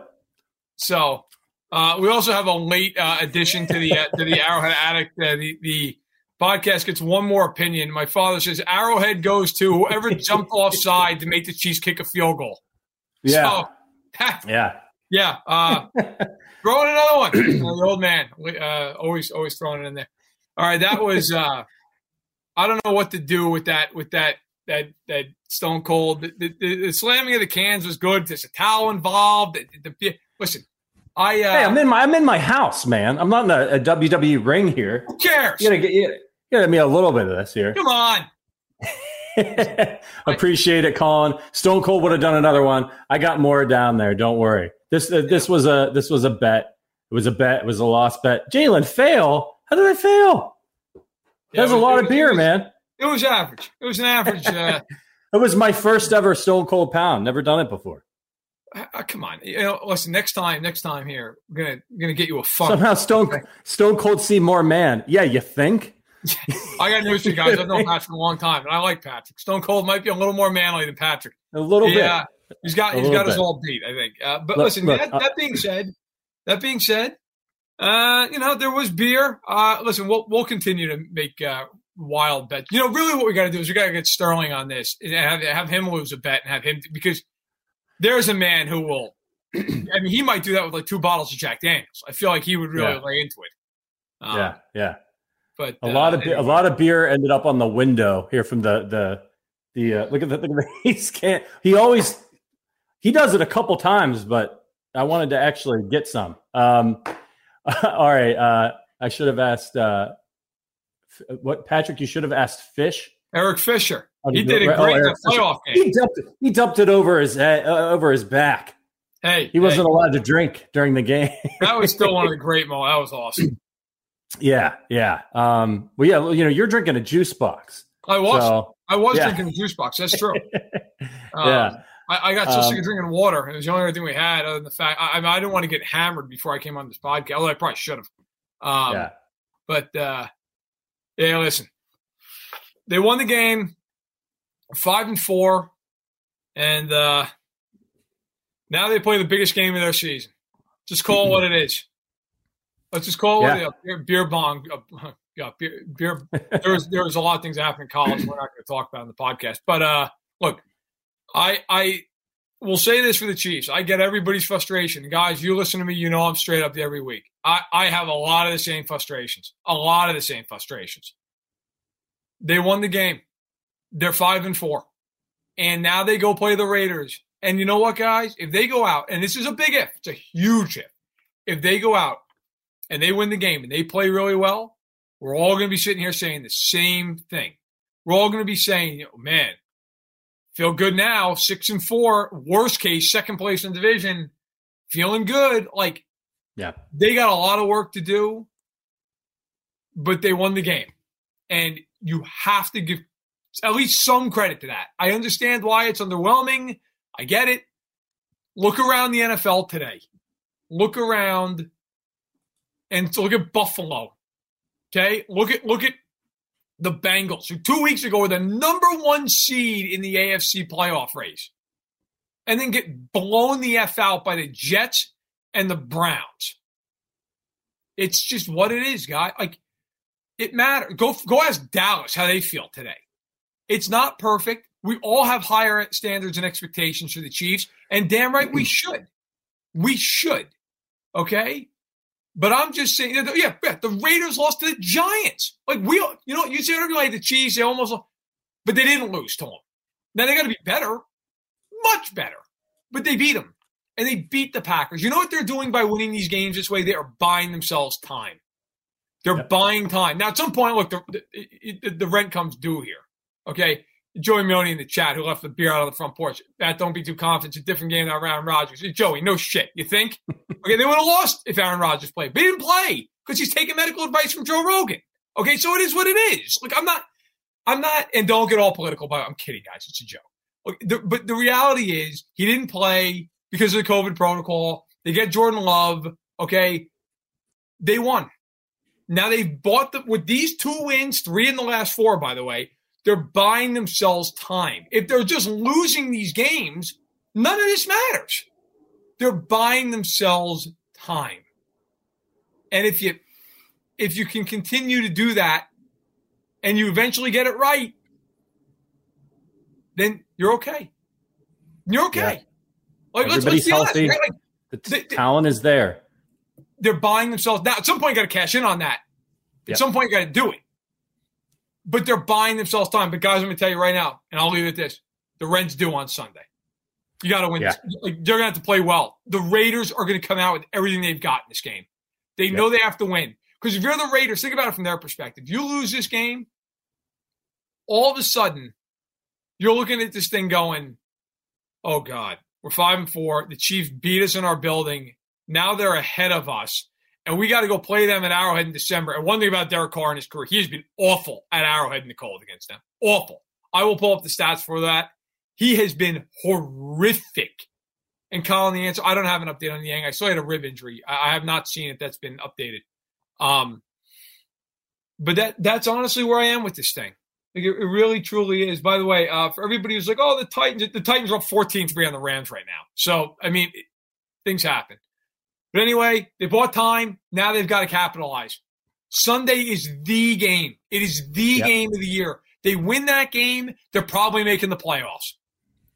So Uh, we also have a late uh, addition to the uh, to the Arrowhead Addict. Uh, the the podcast gets one more opinion. My father says Arrowhead goes to whoever jumped offside to make the Chiefs kick a field goal. Yeah. So, that- Yeah. yeah. Uh, throw in another one. the old man, uh, always, always throwing it in there. All right, that was. Uh, I don't know what to do with that. With that. That that Stone Cold. The, the, the slamming of the cans was good. There's a towel involved. The, listen, I. Uh, Hey, I'm in my I'm in my house, man. I'm not in a, a WWE ring here. who cares? You gotta get you gotta me a little bit of this here. Come on. Appreciate it, Colin. Stone Cold would have done another one. I got more down there. Don't worry. This uh, this was a this was a bet. It was a bet. It was a lost bet. Jalen, fail. How did I fail? Yeah, That's it a lot of beer, was- man. It was average. It was an average. Uh, It was my first ever Stone Cold pound. Never done it before. uh, come on. You know, listen. Next time, next time here, we're gonna we're gonna get you a funk. Somehow Stone Stone Cold see more man. Yeah, you think? I got news for you guys. I've known Patrick a long time, and I like Patrick. Stone Cold might be a little more manly than Patrick. A little bit. yeah, he's got A he's got us all beat. I think. Uh, but Look- listen, look, that, uh, that being said, that being said, uh, you know there was beer. Uh, listen, we'll we'll continue to make uh, wild bet. You know, really, what we got to do is we got to get Sterling on this and have have him lose a bet and have him because there's a man who will. I mean, he might do that with like two bottles of Jack Daniels. I feel like he would really Yeah. lay into it. Um, yeah, yeah. but A uh, lot of be- a lot of beer ended up on the window here from the the the uh, look at the look at the he's can't he always he does it a couple times, but I wanted to actually get some. Um, all right, uh, I should have asked uh, what Patrick. You should have asked Fish. Eric Fisher. Oh, He did did a great oh, in Eric the Fisher. playoff game. He dumped it, he dumped it over his head, uh, over his back. Hey, He wasn't hey, allowed to drink during the game. that was still one of the great moments. That was awesome. yeah, yeah. Um, well, yeah. well, You know, you're drinking a juice box. I was. So, I was yeah. drinking a juice box. That's true. Um, yeah. I, I got so Um, sick of drinking water. It was the only other thing we had, other than the fact I, I, mean, I didn't want to get hammered before I came on this podcast. Although I probably should have. Um, yeah. But uh, yeah, listen, they won the game, five and four, and uh, now they play the biggest game of their season. Just call it what it is. Let's just call Yeah. it is. Beer, beer bong. Uh, yeah, beer. beer there's there's a lot of things that happen in college. We're not going to talk about in the podcast. But uh, look, I I will say this for the Chiefs. I get everybody's frustration, guys. You listen to me. You know I'm straight up every week. I I have a lot of the same frustrations. A lot of the same frustrations. They won the game. They're five and four, and now they go play the Raiders. And you know what, guys? If they go out, and this is a big if, it's a huge if. If they go out and they win the game and they play really well, we're all going to be sitting here saying the same thing. We're all going to be saying, oh, man, feel good now, six and four, worst case, second place in the division, feeling good. Like Yeah. they got a lot of work to do, but they won the game. And you have to give at least some credit to that. I understand why it's underwhelming. I get it. Look around the NFL today. Look around and look at Buffalo. Okay? Look at look at the Bengals, who two weeks ago were the number one seed in the AFC playoff race. And then get blown the F out by the Jets and the Browns. It's just what it is, guy. Like it matters. Go go ask Dallas how they feel today. It's not perfect. We all have higher standards and expectations for the Chiefs, and damn right we should. We should. Okay? But I'm just saying, yeah, yeah, the Raiders lost to the Giants. Like we, you know, you see everybody like the Chiefs, they almost, but they didn't lose to them. Now they got to be better, much better. But they beat them, and they beat the Packers. You know what they're doing by winning these games this way? They are buying themselves time. They're Yep. buying time. Now, at some point, look, the, the, the rent comes due here. Okay, Joey Moni in the chat who left the beer out on the front porch. That don't be too confident. It's a different game than Aaron Rodgers. Joey, no shit. You think? Okay, they would have lost if Aaron Rodgers played. But he didn't play because he's taking medical advice from Joe Rogan. Okay, so it is what it is. Like I'm not, I'm not, and don't get all political. But I'm kidding, guys. It's a joke. Look, the, but the reality is he didn't play because of the COVID protocol. They get Jordan Love. Okay, they won. Now they've bought the with these two wins, three in the last four, by the way. They're buying themselves time. If they're just losing these games, none of this matters. They're buying themselves time. And if you if you can continue to do that and you eventually get it right, then you're okay. You're okay. Yeah. Like, Everybody's let's, let's healthy. Like, the they, talent is there. They're buying themselves now. At some point, you got to cash in on that. At some point, you got to do it. But they're buying themselves time. But guys, I'm going to tell you right now, and I'll leave it at this: the Reds due on Sunday. You got to win. Yeah. Like, they're going to have to play well. The Raiders are going to come out with everything they've got in this game. They yep. know they have to win. Because if you're the Raiders, think about it from their perspective. You lose this game, all of a sudden, you're looking at this thing going, oh God, we're five and four. The Chiefs beat us in our building. Now they're ahead of us. And we got to go play them at Arrowhead in December. And one thing about Derek Carr in his career, he has been awful at Arrowhead in the cold against them. Awful. I will pull up the stats for that. He has been horrific. And Colin, the answer, I don't have an update on Yang. I saw he had a rib injury. I, I have not seen it. That's been updated. Um, but that that's honestly where I am with this thing. Like it, it, really truly is. By the way, uh, for everybody who's like, "Oh, the Titans," the Titans are up 14-3 on the Rams right now. So I mean, it, things happen. But anyway, they bought time. Now they've got to capitalize. Sunday is the game. It is the yep. game of the year. They win that game, they're probably making the playoffs.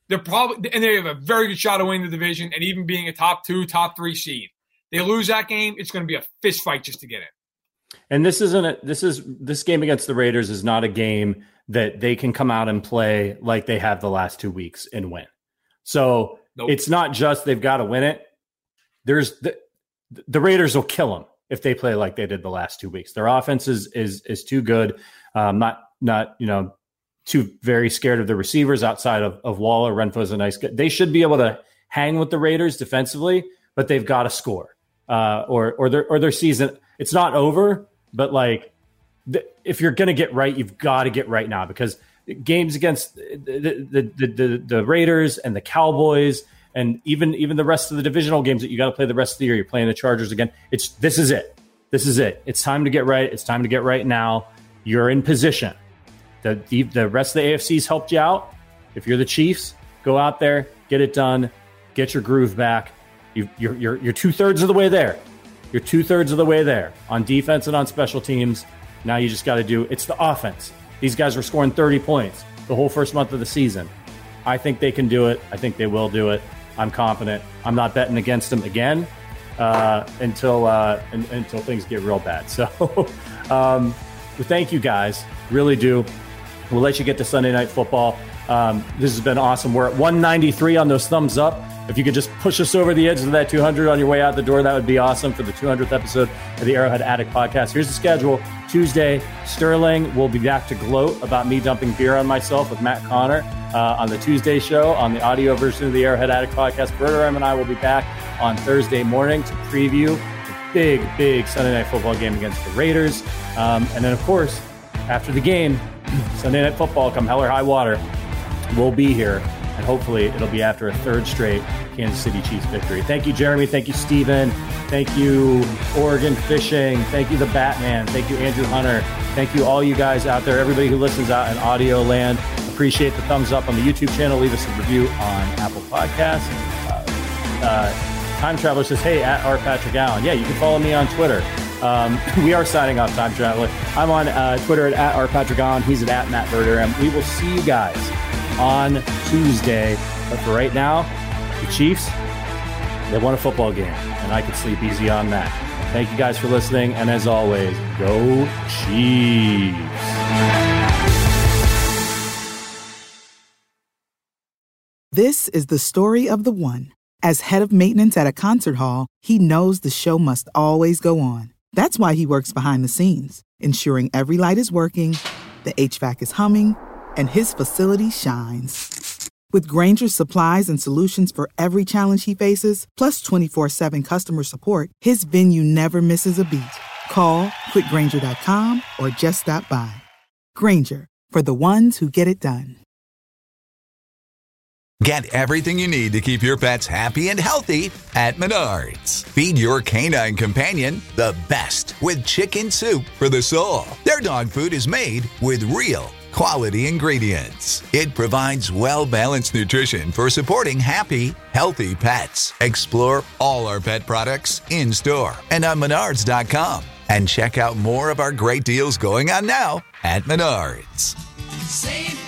They're probably and they have a very good shot of winning the division and even being a top two, top three seed. They lose that game, it's going to be a fist fight just to get in. And this isn't a, this is this game against the Raiders is not a game that they can come out and play like they have the last two weeks and win. So nope. it's not just they've got to win it. There's the, the Raiders will kill them if they play like they did the last two weeks. Their offense is is is too good. Um, not not you know too very scared of the receivers outside of, of Waller. Renfrow's a nice guy. They should be able to hang with the Raiders defensively, but they've got to score uh, or or their or their season. It's not over, but like if you're to get right, you've got to get right now because games against the the, the the, the Raiders and the Cowboys and even even the rest of the divisional games that you got to play the rest of the year. You're playing the Chargers again. It's this is it. This is it. It's time to get right. It's time to get right now. You're in position. The, the, the rest of the AFC's helped you out. If you're the Chiefs, go out there, get it done, get your groove back, you, you're, you're, you're two thirds of the way there. You're two thirds of the way there on defense and on special teams. Now you just got to do it's the offense. These guys were scoring 30 points the whole first month of the season. I think they can do it. I think they will do it. I'm confident. I'm not betting against them again uh, until uh, until things get real bad. So, um, well, thank you guys. Really do. We'll let you get to Sunday night football. Um, this has been awesome. We're at 193 on those thumbs up. If you could just push us over the edge of that 200 on your way out the door, that would be awesome for the 200th episode of the Arrowhead Addict podcast. Here's the schedule Tuesday, Sterling will be back to gloat about me dumping beer on myself with Matt Conner uh, on the Tuesday show on the audio version of the Arrowhead Addict podcast. Verderame and I will be back on Thursday morning to preview the big, big Sunday night football game against the Raiders. Um, and then, of course, after the game, Sunday night football, come hell or high water, we'll be here and hopefully it'll be after a third straight Kansas City Chiefs victory. Thank you, Jeremy. Thank you, Steven. Thank you, Oregon Fishing. Thank you, the Batman. Thank you, Andrew Hunter. Thank you, all you guys out there, everybody who listens out in audio land. Appreciate the thumbs up on the YouTube channel. Leave us a review on Apple Podcasts. Uh, uh, Time Traveler says, hey, at R. Patrick Allen. Yeah, you can follow me on Twitter. Um, we are signing off Time Traveler. I'm on uh, Twitter at, at R. Patrick Allen. He's at, at Matt Verder. we will see you guys on Tuesday. But for right now, the Chiefs, they won a football game, and I could sleep easy on that. Thank you guys for listening, and as always, go Chiefs. This is the story of the one. As head of maintenance at a concert hall, he knows the show must always go on. That's why he works behind the scenes, ensuring every light is working, the HVAC is humming and his facility shines. With Grainger's supplies and solutions for every challenge he faces, plus 24 7 customer support, his venue never misses a beat. Call click grainger.com or just stop by. Grainger, for the ones who get it done. Get everything you need to keep your pets happy and healthy at Menards. Feed your canine companion the best with chicken soup for the soul. Their dog food is made with real quality ingredients. It provides well balanced nutrition for supporting happy, healthy pets. Explore all our pet products in store and on menards.com. And check out more of our great deals going on now at Menards. Save